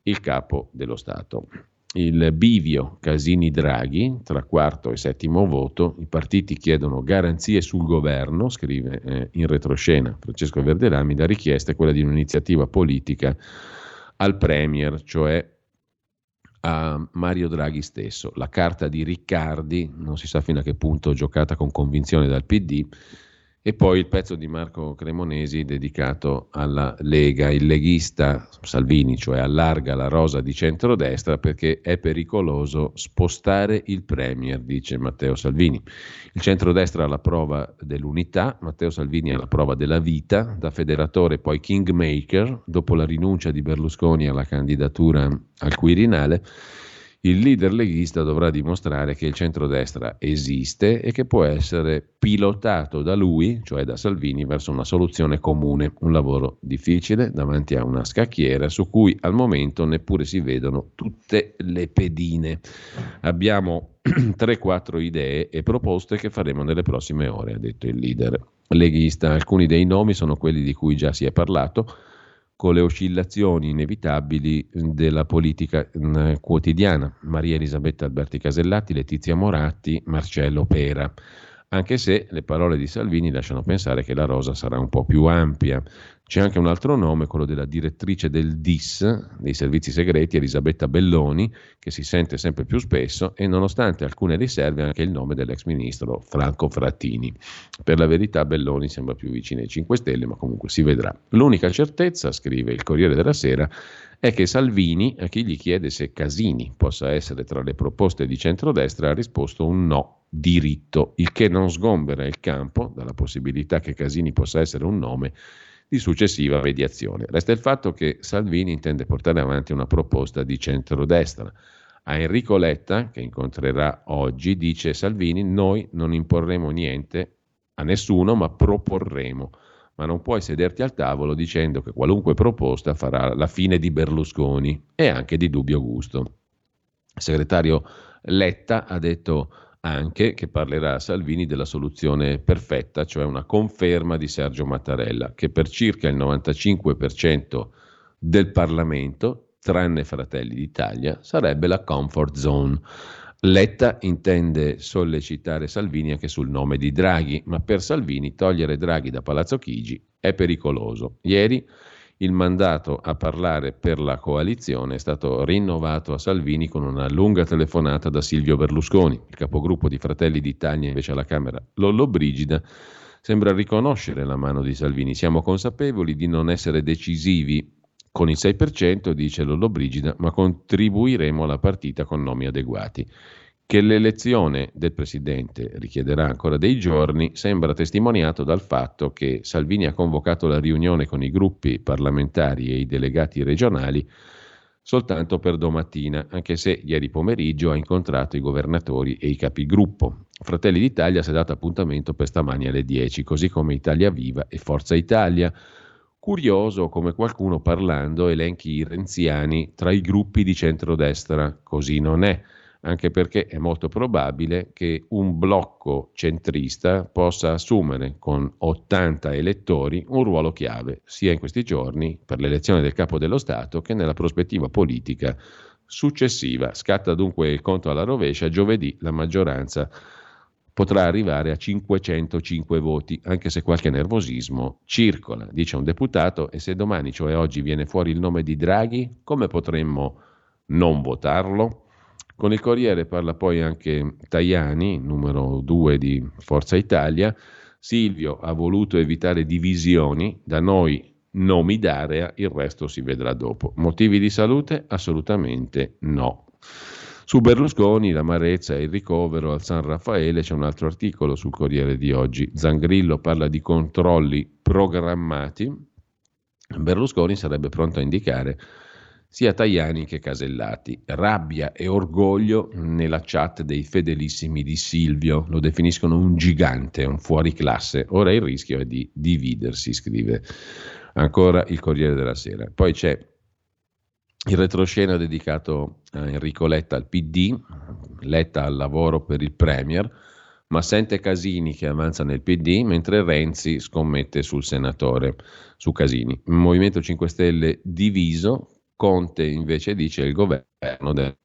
il capo dello Stato il bivio Casini-Draghi tra quarto e settimo voto, i partiti chiedono garanzie sul governo, scrive eh, in retroscena Francesco Verderami, la richiesta è quella di un'iniziativa politica al Premier, cioè a Mario Draghi stesso. La carta di Riccardi, non si sa fino a che punto giocata con convinzione dal PD, e poi il pezzo di Marco Cremonesi dedicato alla Lega, il leghista Salvini, cioè allarga la rosa di centrodestra perché è pericoloso spostare il Premier, dice Matteo Salvini. Il centrodestra ha la prova dell'unità, Matteo Salvini ha la prova della vita, da federatore poi kingmaker, dopo la rinuncia di Berlusconi alla candidatura al Quirinale il leader leghista dovrà dimostrare che il centrodestra esiste e che può essere pilotato da lui, cioè da Salvini, verso una soluzione comune. Un lavoro difficile davanti a una scacchiera su cui al momento neppure si vedono tutte le pedine. Abbiamo [CLEARS THROAT] 3-4 idee e proposte che faremo nelle prossime ore, ha detto il leader leghista. Alcuni dei nomi sono quelli di cui già si è parlato con le oscillazioni inevitabili della politica mm, quotidiana. Maria Elisabetta Alberti Casellati, Letizia Moratti, Marcello Pera anche se le parole di Salvini lasciano pensare che la rosa sarà un po' più ampia. C'è anche un altro nome, quello della direttrice del DIS, dei servizi segreti, Elisabetta Belloni, che si sente sempre più spesso e nonostante alcune riserve anche il nome dell'ex ministro Franco Frattini. Per la verità Belloni sembra più vicina ai 5 Stelle, ma comunque si vedrà. L'unica certezza, scrive il Corriere della Sera, è che Salvini, a chi gli chiede se Casini possa essere tra le proposte di centrodestra, ha risposto un no diritto, il che non sgombera il campo dalla possibilità che Casini possa essere un nome di successiva mediazione. Resta il fatto che Salvini intende portare avanti una proposta di centrodestra. A Enrico Letta, che incontrerà oggi, dice Salvini, noi non imporremo niente a nessuno, ma proporremo. Ma non puoi sederti al tavolo dicendo che qualunque proposta farà la fine di Berlusconi e anche di dubbio gusto. Il segretario Letta ha detto anche che parlerà a Salvini della soluzione perfetta, cioè una conferma di Sergio Mattarella, che per circa il 95% del Parlamento, tranne Fratelli d'Italia, sarebbe la comfort zone. Letta intende sollecitare Salvini anche sul nome di Draghi, ma per Salvini togliere Draghi da Palazzo Chigi è pericoloso. Ieri il mandato a parlare per la coalizione è stato rinnovato a Salvini con una lunga telefonata da Silvio Berlusconi. Il capogruppo di Fratelli d'Italia invece alla Camera, Lollo Brigida, sembra riconoscere la mano di Salvini. Siamo consapevoli di non essere decisivi con il 6%, dice Lollo Brigida, ma contribuiremo alla partita con nomi adeguati. Che l'elezione del Presidente richiederà ancora dei giorni sembra testimoniato dal fatto che Salvini ha convocato la riunione con i gruppi parlamentari e i delegati regionali soltanto per domattina, anche se ieri pomeriggio ha incontrato i governatori e i capigruppo. Fratelli d'Italia si è dato appuntamento per stamani alle 10, così come Italia Viva e Forza Italia. Curioso come qualcuno parlando elenchi i renziani tra i gruppi di centrodestra, così non è anche perché è molto probabile che un blocco centrista possa assumere con 80 elettori un ruolo chiave, sia in questi giorni per l'elezione del capo dello Stato che nella prospettiva politica successiva. Scatta dunque il conto alla rovescia, giovedì la maggioranza potrà arrivare a 505 voti, anche se qualche nervosismo circola, dice un deputato, e se domani, cioè oggi, viene fuori il nome di Draghi, come potremmo non votarlo? Con il Corriere parla poi anche Tajani, numero 2 di Forza Italia. Silvio ha voluto evitare divisioni, da noi nomi d'area, il resto si vedrà dopo. Motivi di salute? Assolutamente no. Su Berlusconi, l'amarezza e il ricovero al San Raffaele c'è un altro articolo sul Corriere di oggi. Zangrillo parla di controlli programmati. Berlusconi sarebbe pronto a indicare sia Tajani che Casellati. Rabbia e orgoglio nella chat dei fedelissimi di Silvio, lo definiscono un gigante, un fuoriclasse. Ora il rischio è di dividersi, scrive ancora il Corriere della Sera. Poi c'è il retroscena dedicato a Enrico Letta al PD, Letta al lavoro per il Premier, ma sente Casini che avanza nel PD, mentre Renzi scommette sul senatore, su Casini. Il Movimento 5 Stelle diviso, Conte invece dice il governo deve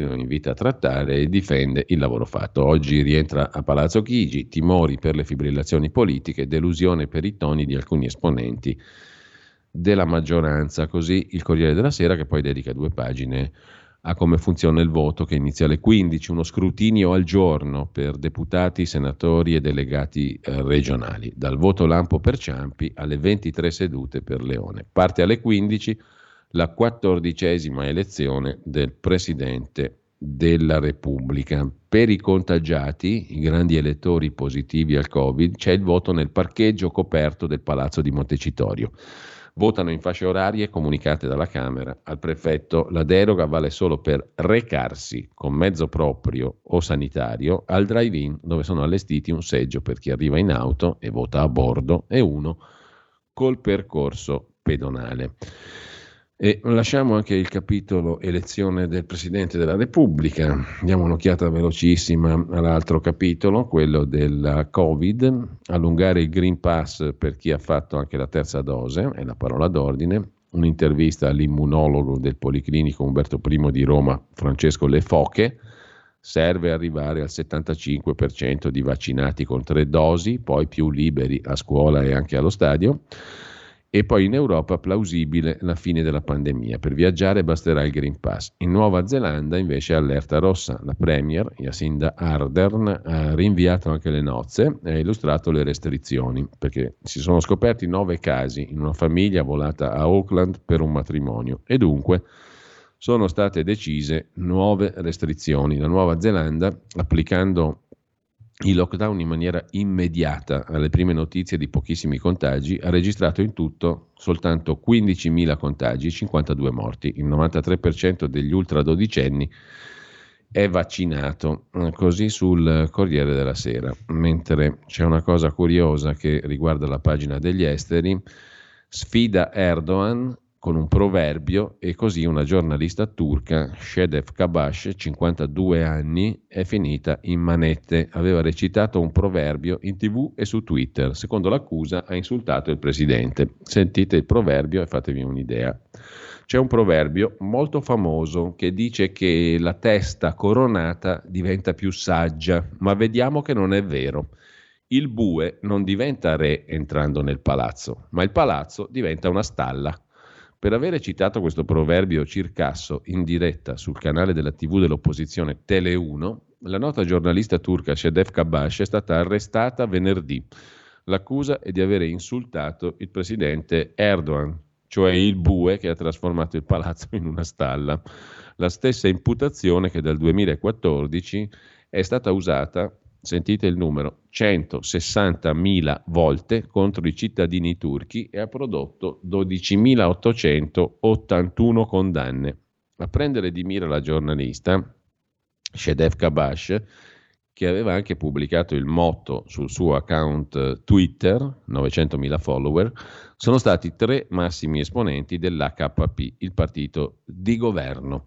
lo invita a trattare e difende il lavoro fatto. Oggi rientra a Palazzo Chigi, timori per le fibrillazioni politiche, delusione per i toni di alcuni esponenti della maggioranza. Così il Corriere della Sera che poi dedica due pagine a come funziona il voto che inizia alle 15, uno scrutinio al giorno per deputati, senatori e delegati eh, regionali, dal voto lampo per Ciampi alle 23 sedute per Leone. Parte alle 15 la quattordicesima elezione del Presidente della Repubblica. Per i contagiati, i grandi elettori positivi al Covid, c'è il voto nel parcheggio coperto del Palazzo di Montecitorio. Votano in fasce orarie comunicate dalla Camera al prefetto. La deroga vale solo per recarsi con mezzo proprio o sanitario al drive-in dove sono allestiti un seggio per chi arriva in auto e vota a bordo e uno col percorso pedonale. E lasciamo anche il capitolo elezione del Presidente della Repubblica, diamo un'occhiata velocissima all'altro capitolo, quello della Covid, allungare il Green Pass per chi ha fatto anche la terza dose, è la parola d'ordine, un'intervista all'immunologo del Policlinico Umberto I di Roma, Francesco Le Foche, serve arrivare al 75% di vaccinati con tre dosi, poi più liberi a scuola e anche allo stadio e poi in Europa plausibile la fine della pandemia. Per viaggiare basterà il Green Pass. In Nuova Zelanda invece allerta rossa. La Premier, Jacinda Ardern, ha rinviato anche le nozze e ha illustrato le restrizioni, perché si sono scoperti nove casi in una famiglia volata a Auckland per un matrimonio e dunque sono state decise nuove restrizioni. La Nuova Zelanda, applicando il lockdown in maniera immediata alle prime notizie di pochissimi contagi ha registrato in tutto soltanto 15.000 contagi e 52 morti. Il 93% degli ultra dodicenni è vaccinato, eh, così sul Corriere della Sera. Mentre c'è una cosa curiosa che riguarda la pagina degli esteri, sfida Erdogan con un proverbio e così una giornalista turca, Shedef Kabash, 52 anni, è finita in manette. Aveva recitato un proverbio in tv e su Twitter. Secondo l'accusa ha insultato il presidente. Sentite il proverbio e fatevi un'idea. C'è un proverbio molto famoso che dice che la testa coronata diventa più saggia, ma vediamo che non è vero. Il bue non diventa re entrando nel palazzo, ma il palazzo diventa una stalla. Per avere citato questo proverbio circasso in diretta sul canale della TV dell'opposizione Tele 1, la nota giornalista turca Shedef Kabash è stata arrestata venerdì. L'accusa è di avere insultato il presidente Erdogan, cioè il bue che ha trasformato il palazzo in una stalla. La stessa imputazione che dal 2014 è stata usata sentite il numero, 160.000 volte contro i cittadini turchi e ha prodotto 12.881 condanne. A prendere di mira la giornalista Shedef Kabash, che aveva anche pubblicato il motto sul suo account Twitter, 900.000 follower, sono stati tre massimi esponenti dell'HP, il partito di governo.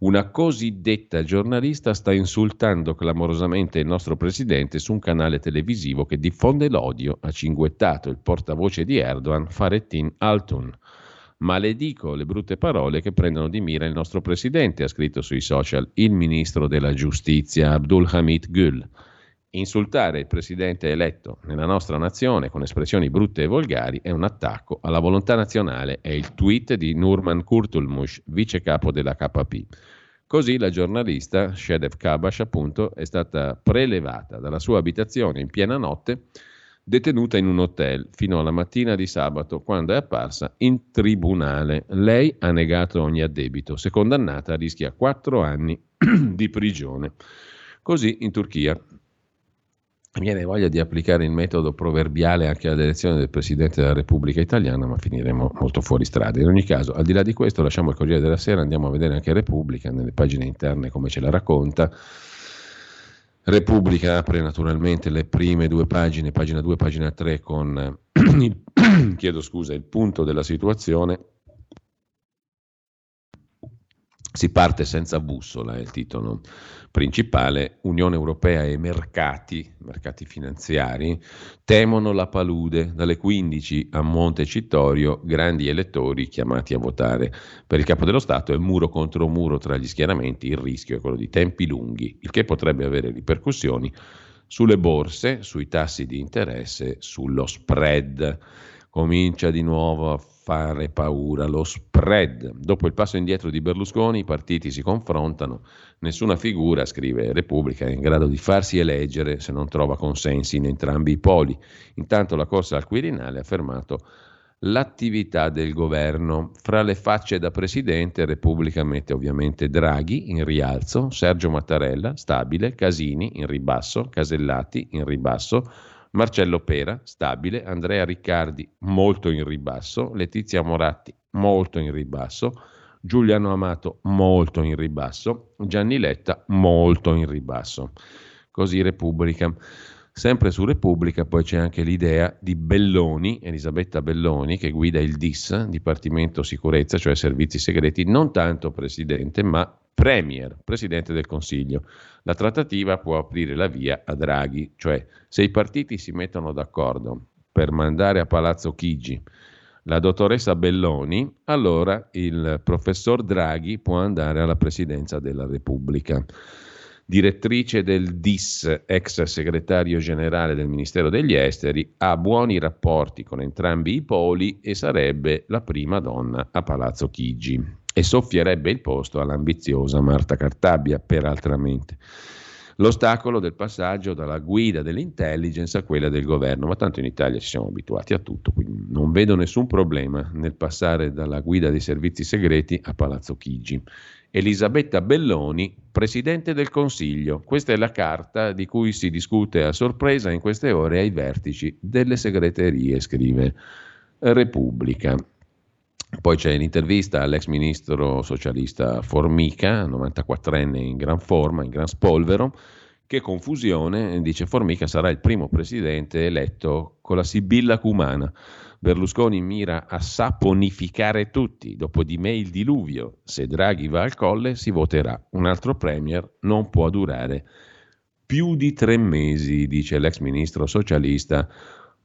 Una cosiddetta giornalista sta insultando clamorosamente il nostro presidente su un canale televisivo che diffonde l'odio, ha cinguettato il portavoce di Erdogan, Farettin Altun. Maledico le brutte parole che prendono di mira il nostro presidente, ha scritto sui social il ministro della giustizia Abdul Hamid Gül. Insultare il presidente eletto nella nostra nazione con espressioni brutte e volgari è un attacco alla volontà nazionale, è il tweet di Nurman Kurtulmush, vice capo della KP. Così la giornalista Shedef Kabash, appunto, è stata prelevata dalla sua abitazione in piena notte, detenuta in un hotel fino alla mattina di sabato, quando è apparsa in tribunale. Lei ha negato ogni addebito. Se condannata rischia quattro anni [CLEARS THROAT] di prigione. Così in Turchia mi viene voglia di applicare il metodo proverbiale anche all'elezione del Presidente della Repubblica Italiana, ma finiremo molto fuori strada. In ogni caso, al di là di questo, lasciamo il Corriere della Sera, andiamo a vedere anche Repubblica, nelle pagine interne come ce la racconta. Repubblica apre naturalmente le prime due pagine, pagina 2 e pagina 3, con il, [CLEARS THROAT] chiedo scusa, il punto della situazione. Si parte senza bussola, è il titolo principale, Unione Europea e mercati, mercati finanziari, temono la palude. Dalle 15 a Montecitorio, grandi elettori chiamati a votare. Per il capo dello Stato è muro contro muro tra gli schieramenti, il rischio è quello di tempi lunghi, il che potrebbe avere ripercussioni sulle borse, sui tassi di interesse, sullo spread. Comincia di nuovo a fare paura lo spread. Dopo il passo indietro di Berlusconi i partiti si confrontano, nessuna figura, scrive Repubblica, è in grado di farsi eleggere se non trova consensi in entrambi i poli. Intanto la corsa al Quirinale ha fermato l'attività del governo. Fra le facce da presidente, Repubblica mette ovviamente Draghi in rialzo, Sergio Mattarella stabile, Casini in ribasso, Casellati in ribasso, Marcello Pera, stabile, Andrea Riccardi, molto in ribasso, Letizia Moratti, molto in ribasso, Giuliano Amato, molto in ribasso, Gianni Letta, molto in ribasso. Così Repubblica. Sempre su Repubblica poi c'è anche l'idea di Belloni, Elisabetta Belloni, che guida il DIS, Dipartimento Sicurezza, cioè Servizi Segreti, non tanto presidente, ma Premier, Presidente del Consiglio. La trattativa può aprire la via a Draghi, cioè se i partiti si mettono d'accordo per mandare a Palazzo Chigi la dottoressa Belloni, allora il professor Draghi può andare alla Presidenza della Repubblica direttrice del DIS, ex segretario generale del Ministero degli Esteri, ha buoni rapporti con entrambi i poli e sarebbe la prima donna a Palazzo Chigi e soffierebbe il posto all'ambiziosa Marta Cartabbia, peraltramente. L'ostacolo del passaggio dalla guida dell'intelligence a quella del governo, ma tanto in Italia ci siamo abituati a tutto, quindi non vedo nessun problema nel passare dalla guida dei servizi segreti a Palazzo Chigi. Elisabetta Belloni, Presidente del Consiglio. Questa è la carta di cui si discute a sorpresa in queste ore ai vertici delle segreterie, scrive Repubblica. Poi c'è l'intervista all'ex ministro socialista Formica, 94enne in gran forma, in gran spolvero. Che confusione, dice Formica, sarà il primo presidente eletto con la sibilla cumana. Berlusconi mira a saponificare tutti, dopo di me il diluvio. Se Draghi va al colle si voterà. Un altro premier non può durare più di tre mesi, dice l'ex ministro socialista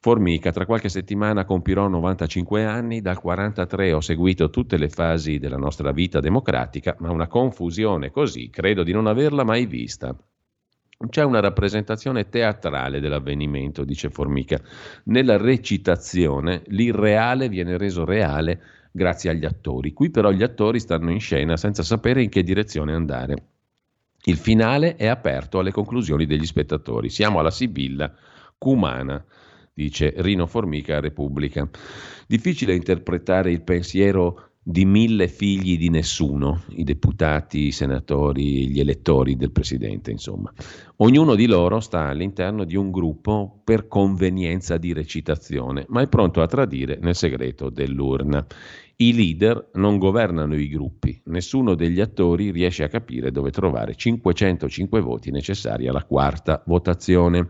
Formica. Tra qualche settimana compirò 95 anni, dal 43 ho seguito tutte le fasi della nostra vita democratica, ma una confusione così credo di non averla mai vista. C'è una rappresentazione teatrale dell'avvenimento, dice Formica. Nella recitazione l'irreale viene reso reale grazie agli attori. Qui però gli attori stanno in scena senza sapere in che direzione andare. Il finale è aperto alle conclusioni degli spettatori. Siamo alla Sibilla cumana, dice Rino Formica a Repubblica. Difficile interpretare il pensiero di mille figli di nessuno, i deputati, i senatori, gli elettori del presidente, insomma. Ognuno di loro sta all'interno di un gruppo per convenienza di recitazione, ma è pronto a tradire nel segreto dell'urna. I leader non governano i gruppi, nessuno degli attori riesce a capire dove trovare 505 voti necessari alla quarta votazione.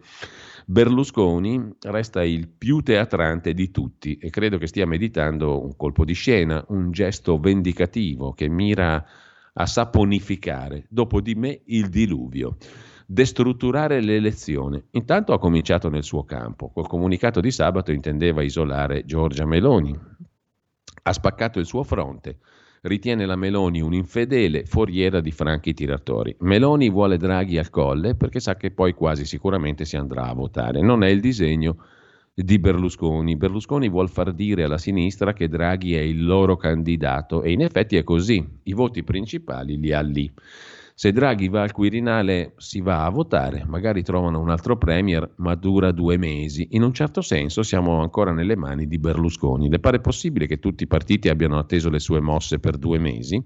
Berlusconi resta il più teatrante di tutti e credo che stia meditando un colpo di scena, un gesto vendicativo che mira a saponificare, dopo di me, il diluvio. Destrutturare l'elezione. Intanto ha cominciato nel suo campo. Col comunicato di sabato intendeva isolare Giorgia Meloni. Ha spaccato il suo fronte ritiene la Meloni un'infedele foriera di franchi tiratori. Meloni vuole Draghi al colle perché sa che poi quasi sicuramente si andrà a votare. Non è il disegno di Berlusconi. Berlusconi vuol far dire alla sinistra che Draghi è il loro candidato e in effetti è così. I voti principali li ha lì. Se Draghi va al Quirinale si va a votare, magari trovano un altro Premier, ma dura due mesi. In un certo senso siamo ancora nelle mani di Berlusconi. Le pare possibile che tutti i partiti abbiano atteso le sue mosse per due mesi?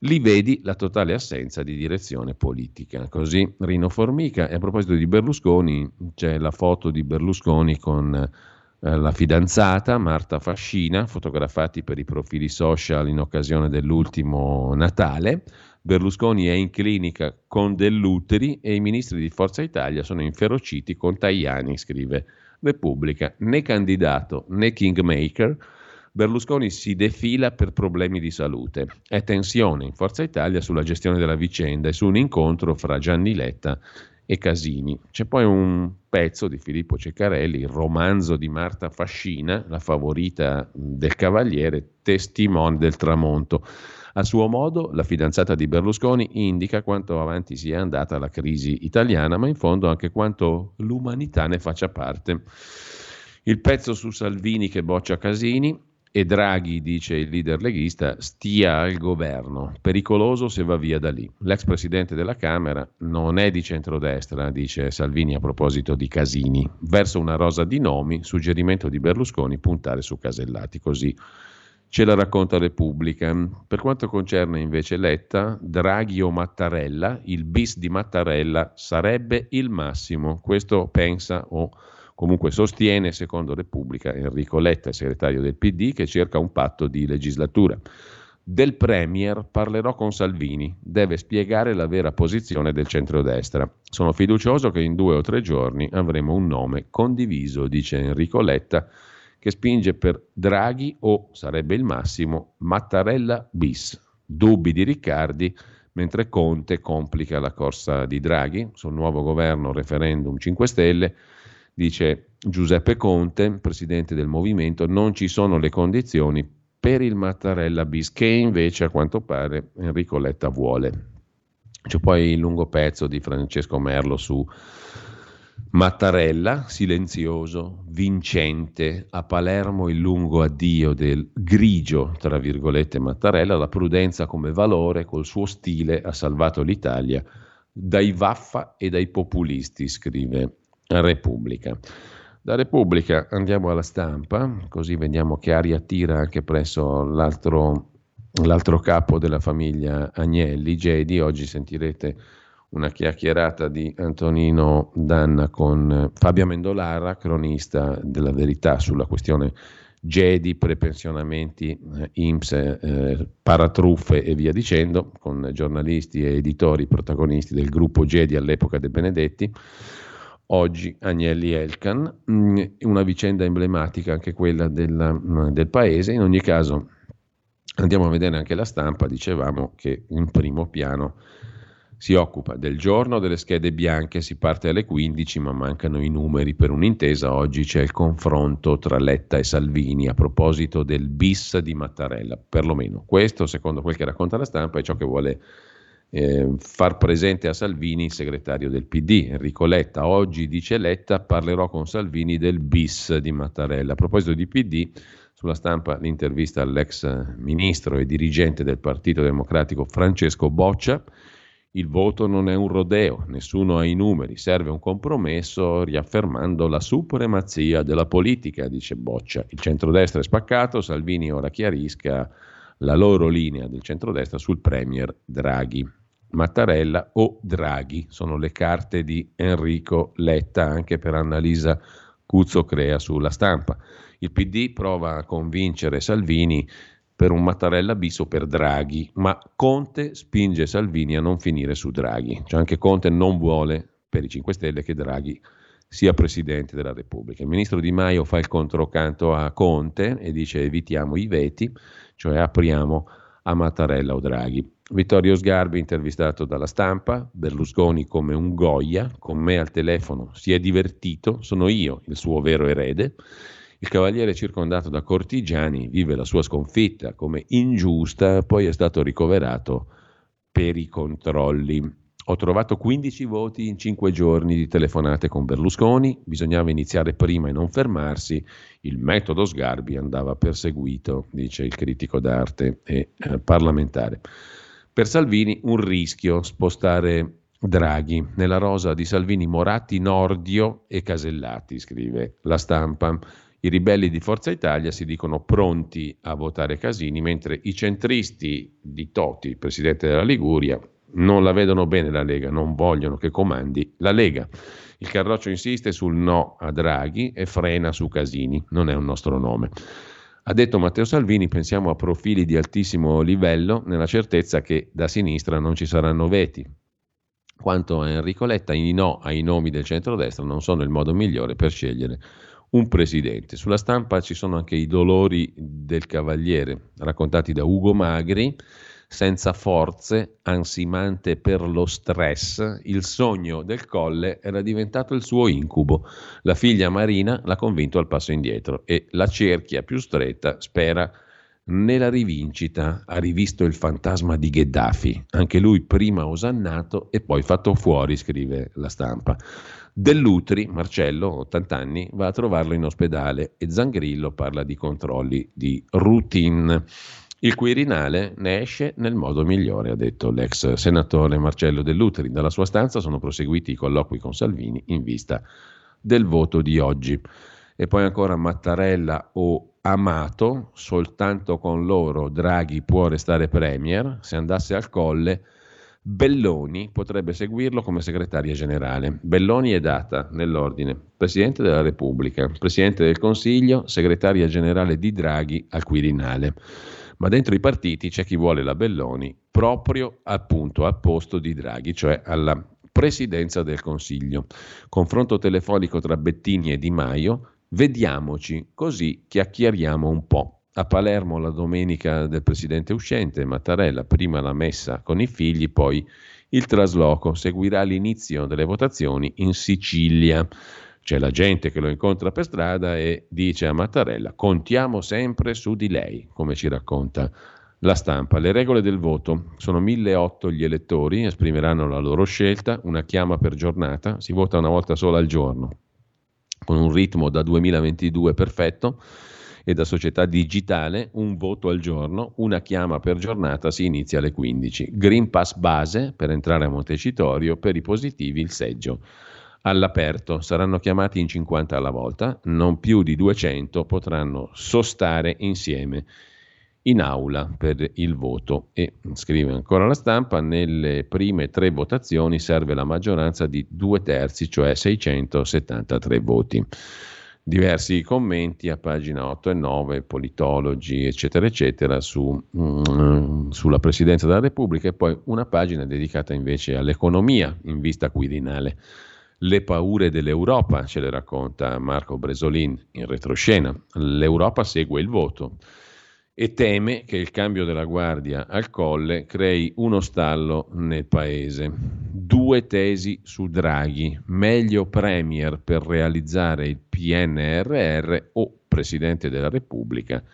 Lì vedi la totale assenza di direzione politica. Così Rino Formica. E a proposito di Berlusconi, c'è la foto di Berlusconi con eh, la fidanzata Marta Fascina, fotografati per i profili social in occasione dell'ultimo Natale. Berlusconi è in clinica con dell'uteri e i ministri di Forza Italia sono inferociti con Tajani, scrive Repubblica. Né candidato né kingmaker, Berlusconi si defila per problemi di salute. È tensione in Forza Italia sulla gestione della vicenda e su un incontro fra Gianni Letta e Casini. C'è poi un pezzo di Filippo Ceccarelli, il romanzo di Marta Fascina, la favorita del Cavaliere, testimone del tramonto. A suo modo, la fidanzata di Berlusconi indica quanto avanti sia andata la crisi italiana, ma in fondo anche quanto l'umanità ne faccia parte. Il pezzo su Salvini che boccia Casini e Draghi, dice il leader leghista, stia al governo. Pericoloso se va via da lì. L'ex presidente della Camera non è di centrodestra, dice Salvini a proposito di Casini. Verso una rosa di nomi, suggerimento di Berlusconi puntare su Casellati. Così Ce la racconta Repubblica. Per quanto concerne invece Letta, Draghi o Mattarella, il bis di Mattarella sarebbe il massimo. Questo pensa o Comunque sostiene, secondo Repubblica, Enrico Letta, segretario del PD, che cerca un patto di legislatura. Del Premier parlerò con Salvini, deve spiegare la vera posizione del centrodestra. Sono fiducioso che in due o tre giorni avremo un nome condiviso, dice Enrico Letta, che spinge per Draghi o, sarebbe il massimo, Mattarella bis. Dubbi di Riccardi, mentre Conte complica la corsa di Draghi sul nuovo governo referendum 5 Stelle. Dice Giuseppe Conte, presidente del movimento, non ci sono le condizioni per il Mattarella bis, che invece a quanto pare Enrico Letta vuole. C'è poi il lungo pezzo di Francesco Merlo su Mattarella, silenzioso, vincente, a Palermo il lungo addio del grigio, tra virgolette, Mattarella, la prudenza come valore, col suo stile ha salvato l'Italia dai vaffa e dai populisti, scrive Repubblica. Da Repubblica andiamo alla stampa, così vediamo che aria tira anche presso l'altro, l'altro capo della famiglia Agnelli, Gedi. Oggi sentirete una chiacchierata di Antonino Danna con Fabio Mendolara, cronista della verità sulla questione Gedi, prepensionamenti, eh, IMSS, eh, paratruffe e via dicendo, con giornalisti e editori protagonisti del gruppo Gedi all'epoca dei Benedetti. Oggi Agnelli Elkan, mm, una vicenda emblematica anche quella della, mm, del paese. In ogni caso andiamo a vedere anche la stampa, dicevamo che in primo piano si occupa del giorno delle schede bianche, si parte alle 15 ma mancano i numeri per un'intesa, oggi c'è il confronto tra Letta e Salvini a proposito del bis di Mattarella, perlomeno questo secondo quel che racconta la stampa è ciò che vuole eh, far presente a Salvini il segretario del PD, Enrico Letta. Oggi, dice Letta, parlerò con Salvini del bis di Mattarella. A proposito di PD, sulla stampa l'intervista all'ex ministro e dirigente del Partito Democratico Francesco Boccia. Il voto non è un rodeo, nessuno ha i numeri, serve un compromesso riaffermando la supremazia della politica, dice Boccia. Il centrodestra è spaccato, Salvini ora chiarisca la loro linea del centrodestra sul Premier Draghi. Mattarella o Draghi. Sono le carte di Enrico Letta anche per Annalisa Cuzzo Crea sulla stampa. Il PD prova a convincere Salvini per un Mattarella bis o per Draghi, ma Conte spinge Salvini a non finire su Draghi. Cioè anche Conte non vuole per i 5 Stelle che Draghi sia Presidente della Repubblica. Il ministro Di Maio fa il controcanto a Conte e dice evitiamo i veti, cioè apriamo a Mattarella o Draghi. Vittorio Sgarbi, intervistato dalla stampa, Berlusconi come un Goya, con me al telefono si è divertito, sono io il suo vero erede. Il cavaliere circondato da cortigiani vive la sua sconfitta come ingiusta, poi è stato ricoverato per i controlli. Ho trovato 15 voti in 5 giorni di telefonate con Berlusconi, bisognava iniziare prima e non fermarsi, il metodo Sgarbi andava perseguito, dice il critico d'arte e eh, parlamentare. Per Salvini un rischio spostare Draghi. Nella rosa di Salvini Moratti, Nordio e Casellati, scrive la stampa. I ribelli di Forza Italia si dicono pronti a votare Casini, mentre i centristi di Toti, presidente della Liguria, non la vedono bene la Lega, non vogliono che comandi la Lega. Il Carroccio insiste sul no a Draghi e frena su Casini, non è un nostro nome. Ha detto Matteo Salvini, pensiamo a profili di altissimo livello nella certezza che da sinistra non ci saranno veti. Quanto a Enrico Letta, i no ai nomi del centrodestra non sono il modo migliore per scegliere un presidente. Sulla stampa ci sono anche i dolori del cavaliere, raccontati da Ugo Magri, senza forze, ansimante per lo stress, il sogno del colle era diventato il suo incubo. La figlia Marina l'ha convinto al passo indietro e la cerchia più stretta spera nella rivincita. Ha rivisto il fantasma di Gheddafi, anche lui prima osannato e poi fatto fuori, scrive la stampa. Dell'Utri, Marcello, 80 anni, va a trovarlo in ospedale e Zangrillo parla di controlli di routine. Il Quirinale ne esce nel modo migliore, ha detto l'ex senatore Marcello Dell'Utri. Dalla sua stanza sono proseguiti i colloqui con Salvini in vista del voto di oggi. E poi ancora Mattarella o Amato, soltanto con loro Draghi può restare premier, se andasse al colle Belloni potrebbe seguirlo come segretaria generale. Belloni è data nell'ordine Presidente della Repubblica, Presidente del Consiglio, segretaria generale di Draghi al Quirinale. Ma dentro i partiti c'è chi vuole la Belloni proprio appunto al posto di Draghi, cioè alla presidenza del Consiglio. Confronto telefonico tra Bettini e Di Maio, vediamoci, così chiacchieriamo un po'. A Palermo la domenica del presidente uscente Mattarella, prima la messa con i figli, poi il trasloco. Seguirà l'inizio delle votazioni in Sicilia. C'è la gente che lo incontra per strada e dice a Mattarella: Contiamo sempre su di lei, come ci racconta la stampa. Le regole del voto sono 1008 gli elettori, esprimeranno la loro scelta, una chiama per giornata, si vota una volta sola al giorno, con un ritmo da 2022 perfetto e da società digitale un voto al giorno, una chiama per giornata, si inizia alle 15. Green Pass base per entrare a Montecitorio, per i positivi il seggio. All'aperto saranno chiamati in 50 alla volta, non più di 200 potranno sostare insieme in aula per il voto e scrive ancora la stampa nelle prime tre votazioni serve la maggioranza di due terzi cioè 673 voti diversi commenti a pagina 8 e 9, politologi, eccetera, eccetera, su, mm, sulla Presidenza della Repubblica e poi una pagina dedicata invece all'economia in vista quirinale. Le paure dell'Europa, ce le racconta Marco Bresolin in retroscena. L'Europa segue il voto e teme che il cambio della guardia al colle crei uno stallo nel paese. Due tesi su Draghi, meglio Premier per realizzare il PNRR o Presidente della Repubblica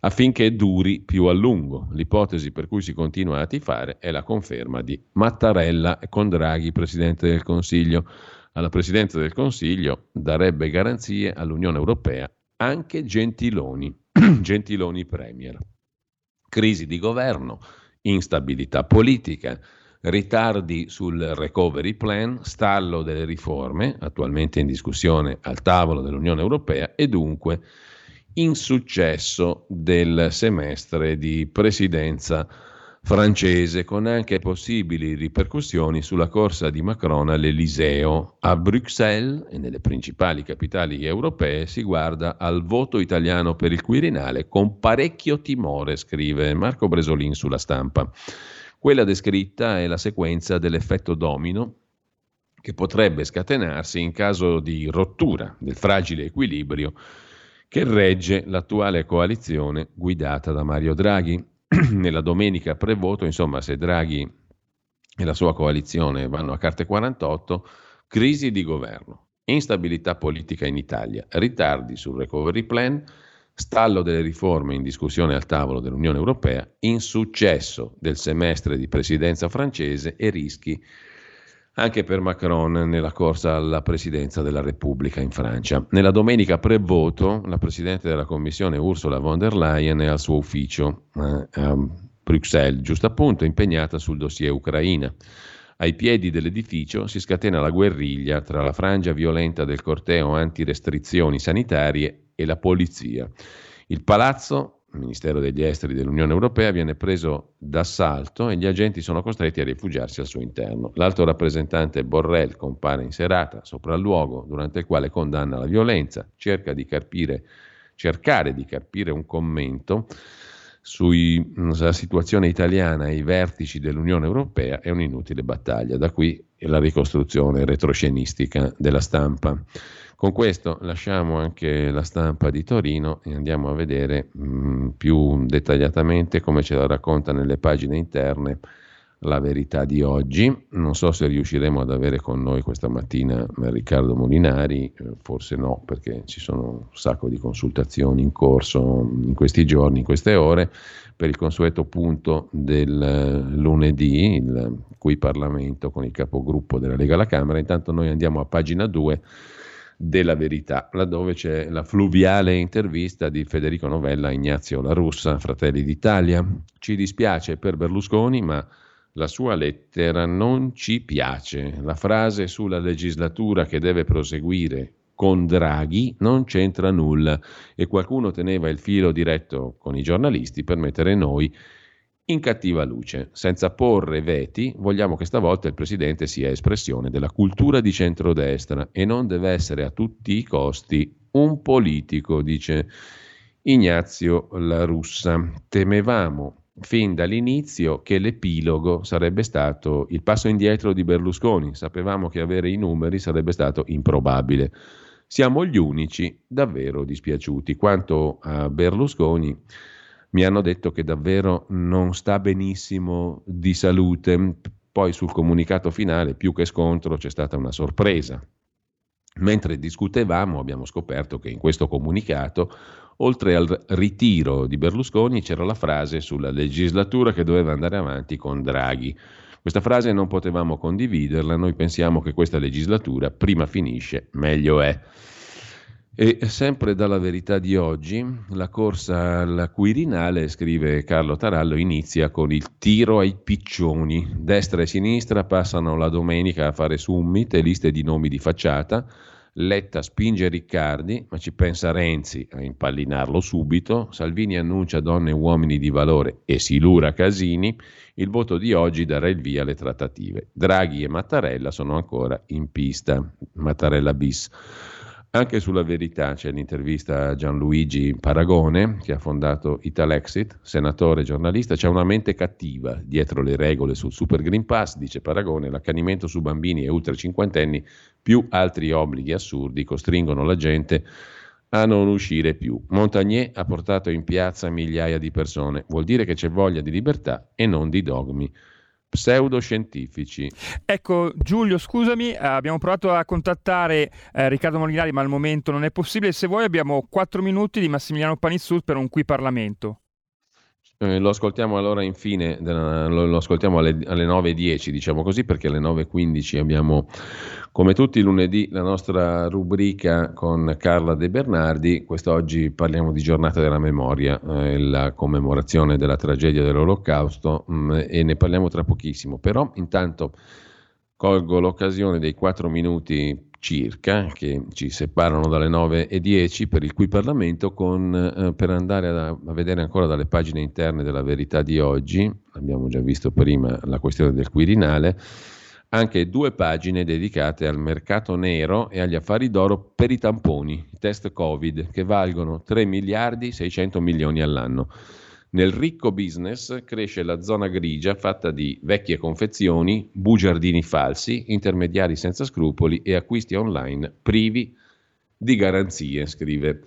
affinché duri più a lungo. L'ipotesi per cui si continua a tifare è la conferma di Mattarella con Draghi Presidente del Consiglio. Alla Presidenza del Consiglio darebbe garanzie all'Unione Europea anche Gentiloni. [CLEARS THROAT] Gentiloni Premier. Crisi di governo, instabilità politica, ritardi sul recovery plan, stallo delle riforme, attualmente in discussione al tavolo dell'Unione Europea, e dunque insuccesso del semestre di presidenza francese, con anche possibili ripercussioni sulla corsa di Macron all'Eliseo. A Bruxelles e nelle principali capitali europee si guarda al voto italiano per il Quirinale con parecchio timore, scrive Marco Bresolin sulla stampa. Quella descritta è la sequenza dell'effetto domino che potrebbe scatenarsi in caso di rottura del fragile equilibrio che regge l'attuale coalizione guidata da Mario Draghi. [CLEARS THROAT] nella domenica pre-voto, insomma, se Draghi e la sua coalizione vanno a carte 48, crisi di governo, instabilità politica in Italia, ritardi sul recovery plan, stallo delle riforme in discussione al tavolo dell'Unione Europea, insuccesso del semestre di presidenza francese e rischi anche per Macron nella corsa alla presidenza della Repubblica in Francia. Nella domenica pre-voto, la Presidente della Commissione Ursula von der Leyen è al suo ufficio eh, a Bruxelles, giusto appunto, impegnata sul dossier Ucraina. Ai piedi dell'edificio si scatena la guerriglia tra la frangia violenta del corteo anti-restrizioni sanitarie e la polizia. Il palazzo Ministero degli Esteri dell'Unione Europea viene preso d'assalto e gli agenti sono costretti a rifugiarsi al suo interno. L'alto rappresentante Borrell compare in serata sopra il luogo durante il quale condanna la violenza, cerca di carpire, cercare di carpire un commento sulla situazione italiana ai vertici dell'Unione Europea è un'inutile battaglia. Da qui la ricostruzione retroscenistica della stampa. Con questo lasciamo anche la stampa di Torino e andiamo a vedere mh, mm, più dettagliatamente come ce la racconta nelle pagine interne la verità di oggi. Non so se riusciremo ad avere con noi questa mattina Riccardo Molinari, eh, forse no, perché ci sono un sacco di consultazioni in corso in questi giorni, in queste ore, per il consueto punto del eh, lunedì, il cui Parlamento con il capogruppo della Lega alla Camera. Intanto noi andiamo a pagina 2 della verità, laddove c'è la fluviale intervista di Federico Novella a Ignazio La Russa, Fratelli d'Italia. Ci dispiace per Berlusconi, ma la sua lettera non ci piace. La frase sulla legislatura che deve proseguire con Draghi non c'entra nulla e qualcuno teneva il filo diretto con i giornalisti per mettere noi in cattiva luce. Senza porre veti, vogliamo che stavolta il Presidente sia espressione della cultura di centrodestra e non deve essere a tutti i costi un politico, dice Ignazio La Russa. Temevamo fin dall'inizio che l'epilogo sarebbe stato il passo indietro di Berlusconi. Sapevamo che avere i numeri sarebbe stato improbabile. Siamo gli unici davvero dispiaciuti. Quanto a Berlusconi, mi hanno detto che davvero non sta benissimo di salute. Poi sul comunicato finale, più che scontro, c'è stata una sorpresa. Mentre discutevamo abbiamo scoperto che in questo comunicato, oltre al ritiro di Berlusconi, c'era la frase sulla legislatura che doveva andare avanti con Draghi. Questa frase non potevamo condividerla, noi pensiamo che questa legislatura prima finisce, meglio è. E sempre dalla verità di oggi, la corsa al Quirinale, scrive Carlo Tarallo, inizia con il tiro ai piccioni. Destra e sinistra passano la domenica a fare summit e liste di nomi di facciata. Letta spinge Riccardi, ma ci pensa Renzi a impallinarlo subito. Salvini annuncia donne e uomini di valore e silura Casini. Il voto di oggi darà il via alle trattative. Draghi e Mattarella sono ancora in pista. Mattarella bis. Anche sulla verità c'è l'intervista a Gianluigi Paragone, che ha fondato Italexit, senatore e giornalista. C'è una mente cattiva dietro le regole sul Super Green Pass, dice Paragone. L'accanimento su bambini e ultra cinquantenni, più altri obblighi assurdi, costringono la gente a non uscire più. Montagnier ha portato in piazza migliaia di persone. Vuol dire che c'è voglia di libertà e non di dogmi pseudoscientifici. Ecco, Giulio, scusami, abbiamo provato a contattare eh, Riccardo Molinari, ma al momento non è possibile. Se vuoi abbiamo 4 minuti di Massimiliano Panizzut per un qui Parlamento. Eh, lo ascoltiamo allora infine, lo, lo ascoltiamo alle, alle 9.10 diciamo così perché alle 9.15 abbiamo come tutti i lunedì la nostra rubrica con Carla De Bernardi, quest'oggi parliamo di giornata della memoria, eh, la commemorazione della tragedia dell'olocausto mh, mm, e ne parliamo tra pochissimo, però intanto colgo l'occasione dei 4 minuti circa che ci separano dalle 9 e 10 per il cui Parlamento con, eh, per andare a, a, vedere ancora dalle pagine interne della verità di oggi, abbiamo già visto prima la questione del Quirinale, anche due pagine dedicate al mercato nero e agli affari d'oro per i tamponi, i test Covid, che valgono 3 miliardi 600 milioni all'anno. Nel ricco business cresce la zona grigia fatta di vecchie confezioni, bugiardini falsi, intermediari senza scrupoli e acquisti online privi di garanzie, scrive.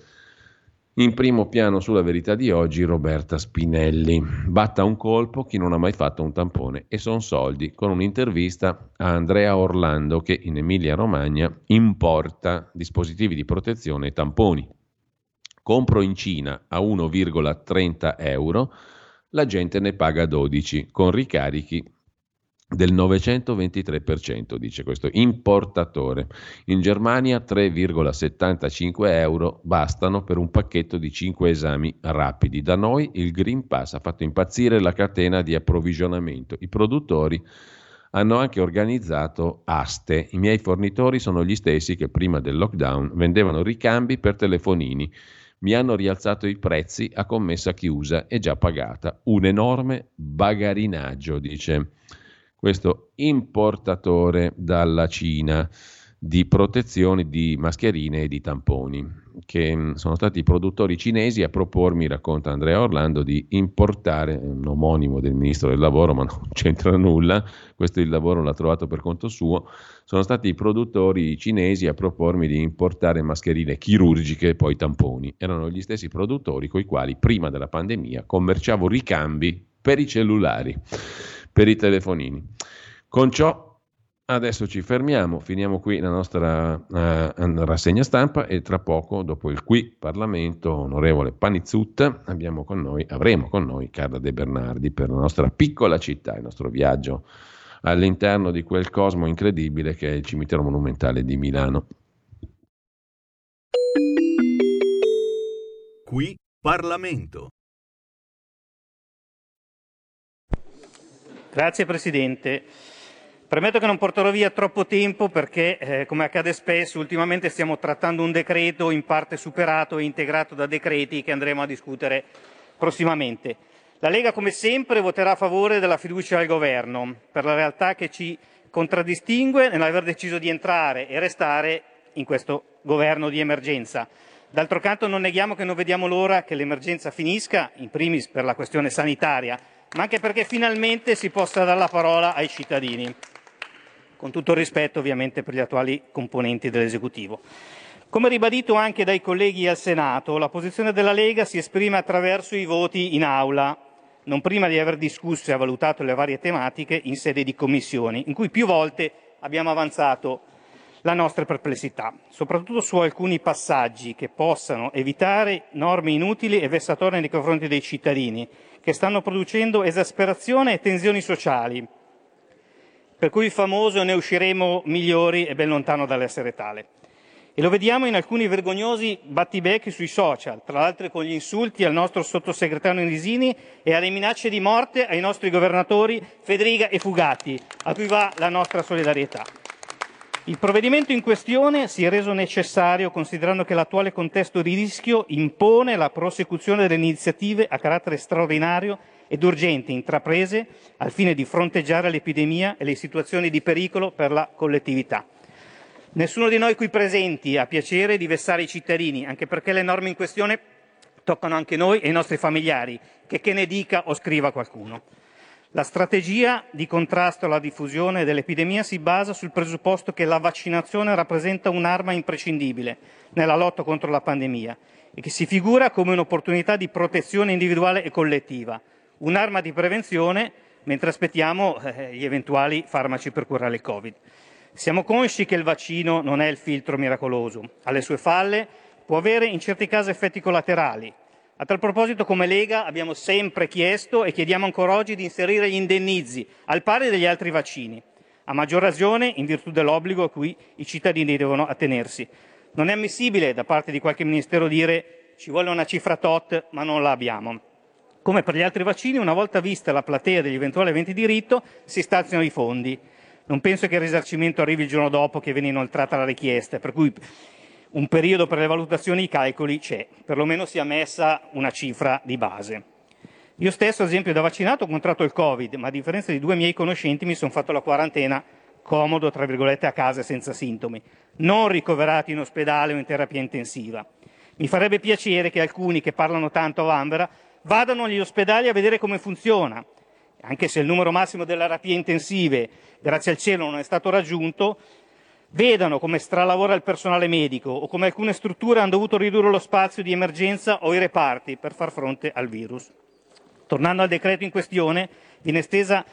In primo piano sulla verità di oggi Roberta Spinelli. Batta un colpo chi non ha mai fatto un tampone e son soldi con un'intervista a Andrea Orlando che in Emilia Romagna importa dispositivi di protezione e tamponi compro in Cina a 1,30 euro, la gente ne paga 12 con ricarichi del 923%, dice questo importatore. In Germania 3,75 euro bastano per un pacchetto di 5 esami rapidi. Da noi il Green Pass ha fatto impazzire la catena di approvvigionamento. I produttori hanno anche organizzato aste. I miei fornitori sono gli stessi che prima del lockdown vendevano ricambi per telefonini mi hanno rialzato i prezzi a commessa chiusa e già pagata. Un enorme bagarinaggio, dice questo importatore dalla Cina di protezioni di mascherine e di tamponi, che mm, sono stati i produttori cinesi a propormi, racconta Andrea Orlando, di importare, un omonimo del ministro del lavoro, ma [LAUGHS] non c'entra nulla, questo il lavoro l'ha trovato per conto suo, sono stati i produttori cinesi a propormi di importare mascherine chirurgiche e poi tamponi. Erano gli stessi produttori con i quali prima della pandemia commerciavo ricambi per i cellulari, per i telefonini. Con ciò Adesso ci fermiamo, finiamo qui la nostra uh, rassegna stampa e tra poco, dopo il qui Parlamento, onorevole Panizzut, abbiamo con noi, avremo con noi Carla De Bernardi per la nostra piccola città, il nostro viaggio all'interno di quel cosmo incredibile che è il cimitero monumentale di Milano. Qui Parlamento. Grazie Presidente. Premetto che non porterò via troppo tempo perché, eh, come accade spesso, ultimamente stiamo trattando un decreto in parte superato e integrato da decreti che andremo a discutere prossimamente. La Lega, come sempre, voterà a favore della fiducia al governo, per la realtà che ci contraddistingue nell'aver deciso di entrare e restare in questo governo di emergenza. D'altro canto non neghiamo che non vediamo l'ora che l'emergenza finisca, in primis per la questione sanitaria, ma anche perché finalmente si possa dare la parola ai cittadini, con tutto il rispetto ovviamente per gli attuali componenti dell'esecutivo. Come ribadito anche dai colleghi al Senato, la posizione della Lega si esprime attraverso i voti in aula, non prima di aver discusso e valutato le varie tematiche in sede di commissioni, in cui più volte abbiamo avanzato la nostra perplessità, soprattutto su alcuni passaggi che possano evitare norme inutili e vessatorie nei confronti dei cittadini, che stanno producendo esasperazione e tensioni sociali, per cui famoso ne usciremo migliori e ben lontano dall'essere tale. E lo vediamo in alcuni vergognosi battibecchi sui social, tra l'altro con gli insulti al nostro sottosegretario Nisini e alle minacce di morte ai nostri governatori Federica e Fugatti, a cui va la nostra solidarietà. Il provvedimento in questione si è reso necessario considerando che l'attuale contesto di rischio impone la prosecuzione delle iniziative a carattere straordinario ed urgente intraprese al fine di fronteggiare l'epidemia e le situazioni di pericolo per la collettività. Nessuno di noi qui presenti ha piacere di vessare i cittadini, anche perché le norme in questione toccano anche noi e i nostri familiari, che che ne dica o scriva qualcuno. La strategia di contrasto alla diffusione dell'epidemia si basa sul presupposto che la vaccinazione rappresenta un'arma imprescindibile nella lotta contro la pandemia e che si figura come un'opportunità di protezione individuale e collettiva, un'arma di prevenzione mentre aspettiamo eh, gli eventuali farmaci per curare il Covid. Siamo consci che il vaccino non è il filtro miracoloso, ha le sue falle, può avere in certi casi effetti collaterali. A tal proposito, come Lega, abbiamo sempre chiesto e chiediamo ancora oggi di inserire gli indennizi al pari degli altri vaccini, a maggior ragione in virtù dell'obbligo a cui i cittadini devono attenersi. Non è ammissibile da parte di qualche ministero dire ci vuole una cifra tot, ma non la abbiamo. Come per gli altri vaccini, una volta vista la platea degli eventuali eventi di diritto, si stanziano i fondi. Non penso che il risarcimento arrivi il giorno dopo che viene inoltrata la richiesta, per cui un periodo per le valutazioni e i calcoli c'è, perlomeno sia messa una cifra di base. Io stesso, ad esempio, da vaccinato ho contratto il Covid, ma a differenza di due miei conoscenti mi sono fatto la quarantena comodo, tra virgolette, a casa senza sintomi, non ricoverato in ospedale o in terapia intensiva. Mi farebbe piacere che alcuni che parlano tanto a Vanvera vadano agli ospedali a vedere come funziona, anche se il numero massimo delle terapie intensive, grazie al cielo, non è stato raggiunto, vedano come stralavora il personale medico o come alcune strutture hanno dovuto ridurre lo spazio di emergenza o i reparti per far fronte al virus. Tornando al decreto in questione, viene estesa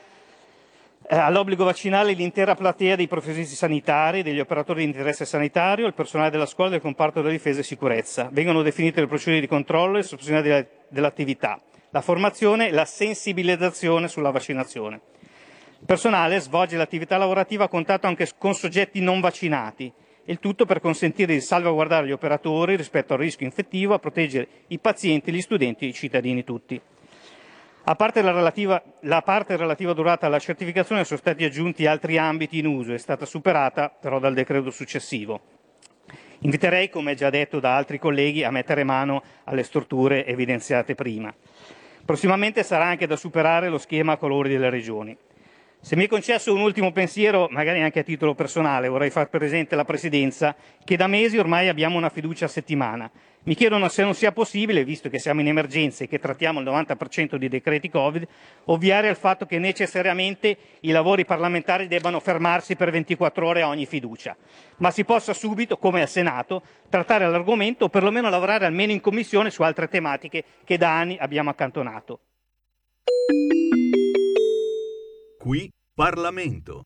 eh, all'obbligo vaccinale l'intera platea dei professionisti sanitari, degli operatori di interesse sanitario, il personale della scuola del comparto della difesa e sicurezza. Vengono definite le procedure di controllo e sospensione dell'attività la formazione e la sensibilizzazione sulla vaccinazione. Personale svolge l'attività lavorativa a contatto anche con soggetti non vaccinati, il tutto per consentire di salvaguardare gli operatori rispetto al rischio infettivo, a proteggere i pazienti, gli studenti e i cittadini tutti. A parte la, relativa, la parte relativa durata alla certificazione sono stati aggiunti altri ambiti in uso, è stata superata però dal decreto successivo. Inviterei, come già detto da altri colleghi, a mettere mano alle strutture evidenziate prima. Prossimamente sarà anche da superare lo schema a colori delle regioni. Se mi è concesso un ultimo pensiero, magari anche a titolo personale, vorrei far presente alla Presidenza che da mesi ormai abbiamo una fiducia a settimana. Mi chiedono se non sia possibile, visto che siamo in emergenza e che trattiamo il 90% di decreti Covid, ovviare al fatto che necessariamente i lavori parlamentari debbano fermarsi per 24 ore a ogni fiducia, ma si possa subito, come al Senato, trattare l'argomento o perlomeno lavorare almeno in Commissione su altre tematiche che da anni abbiamo accantonato. Qui Parlamento.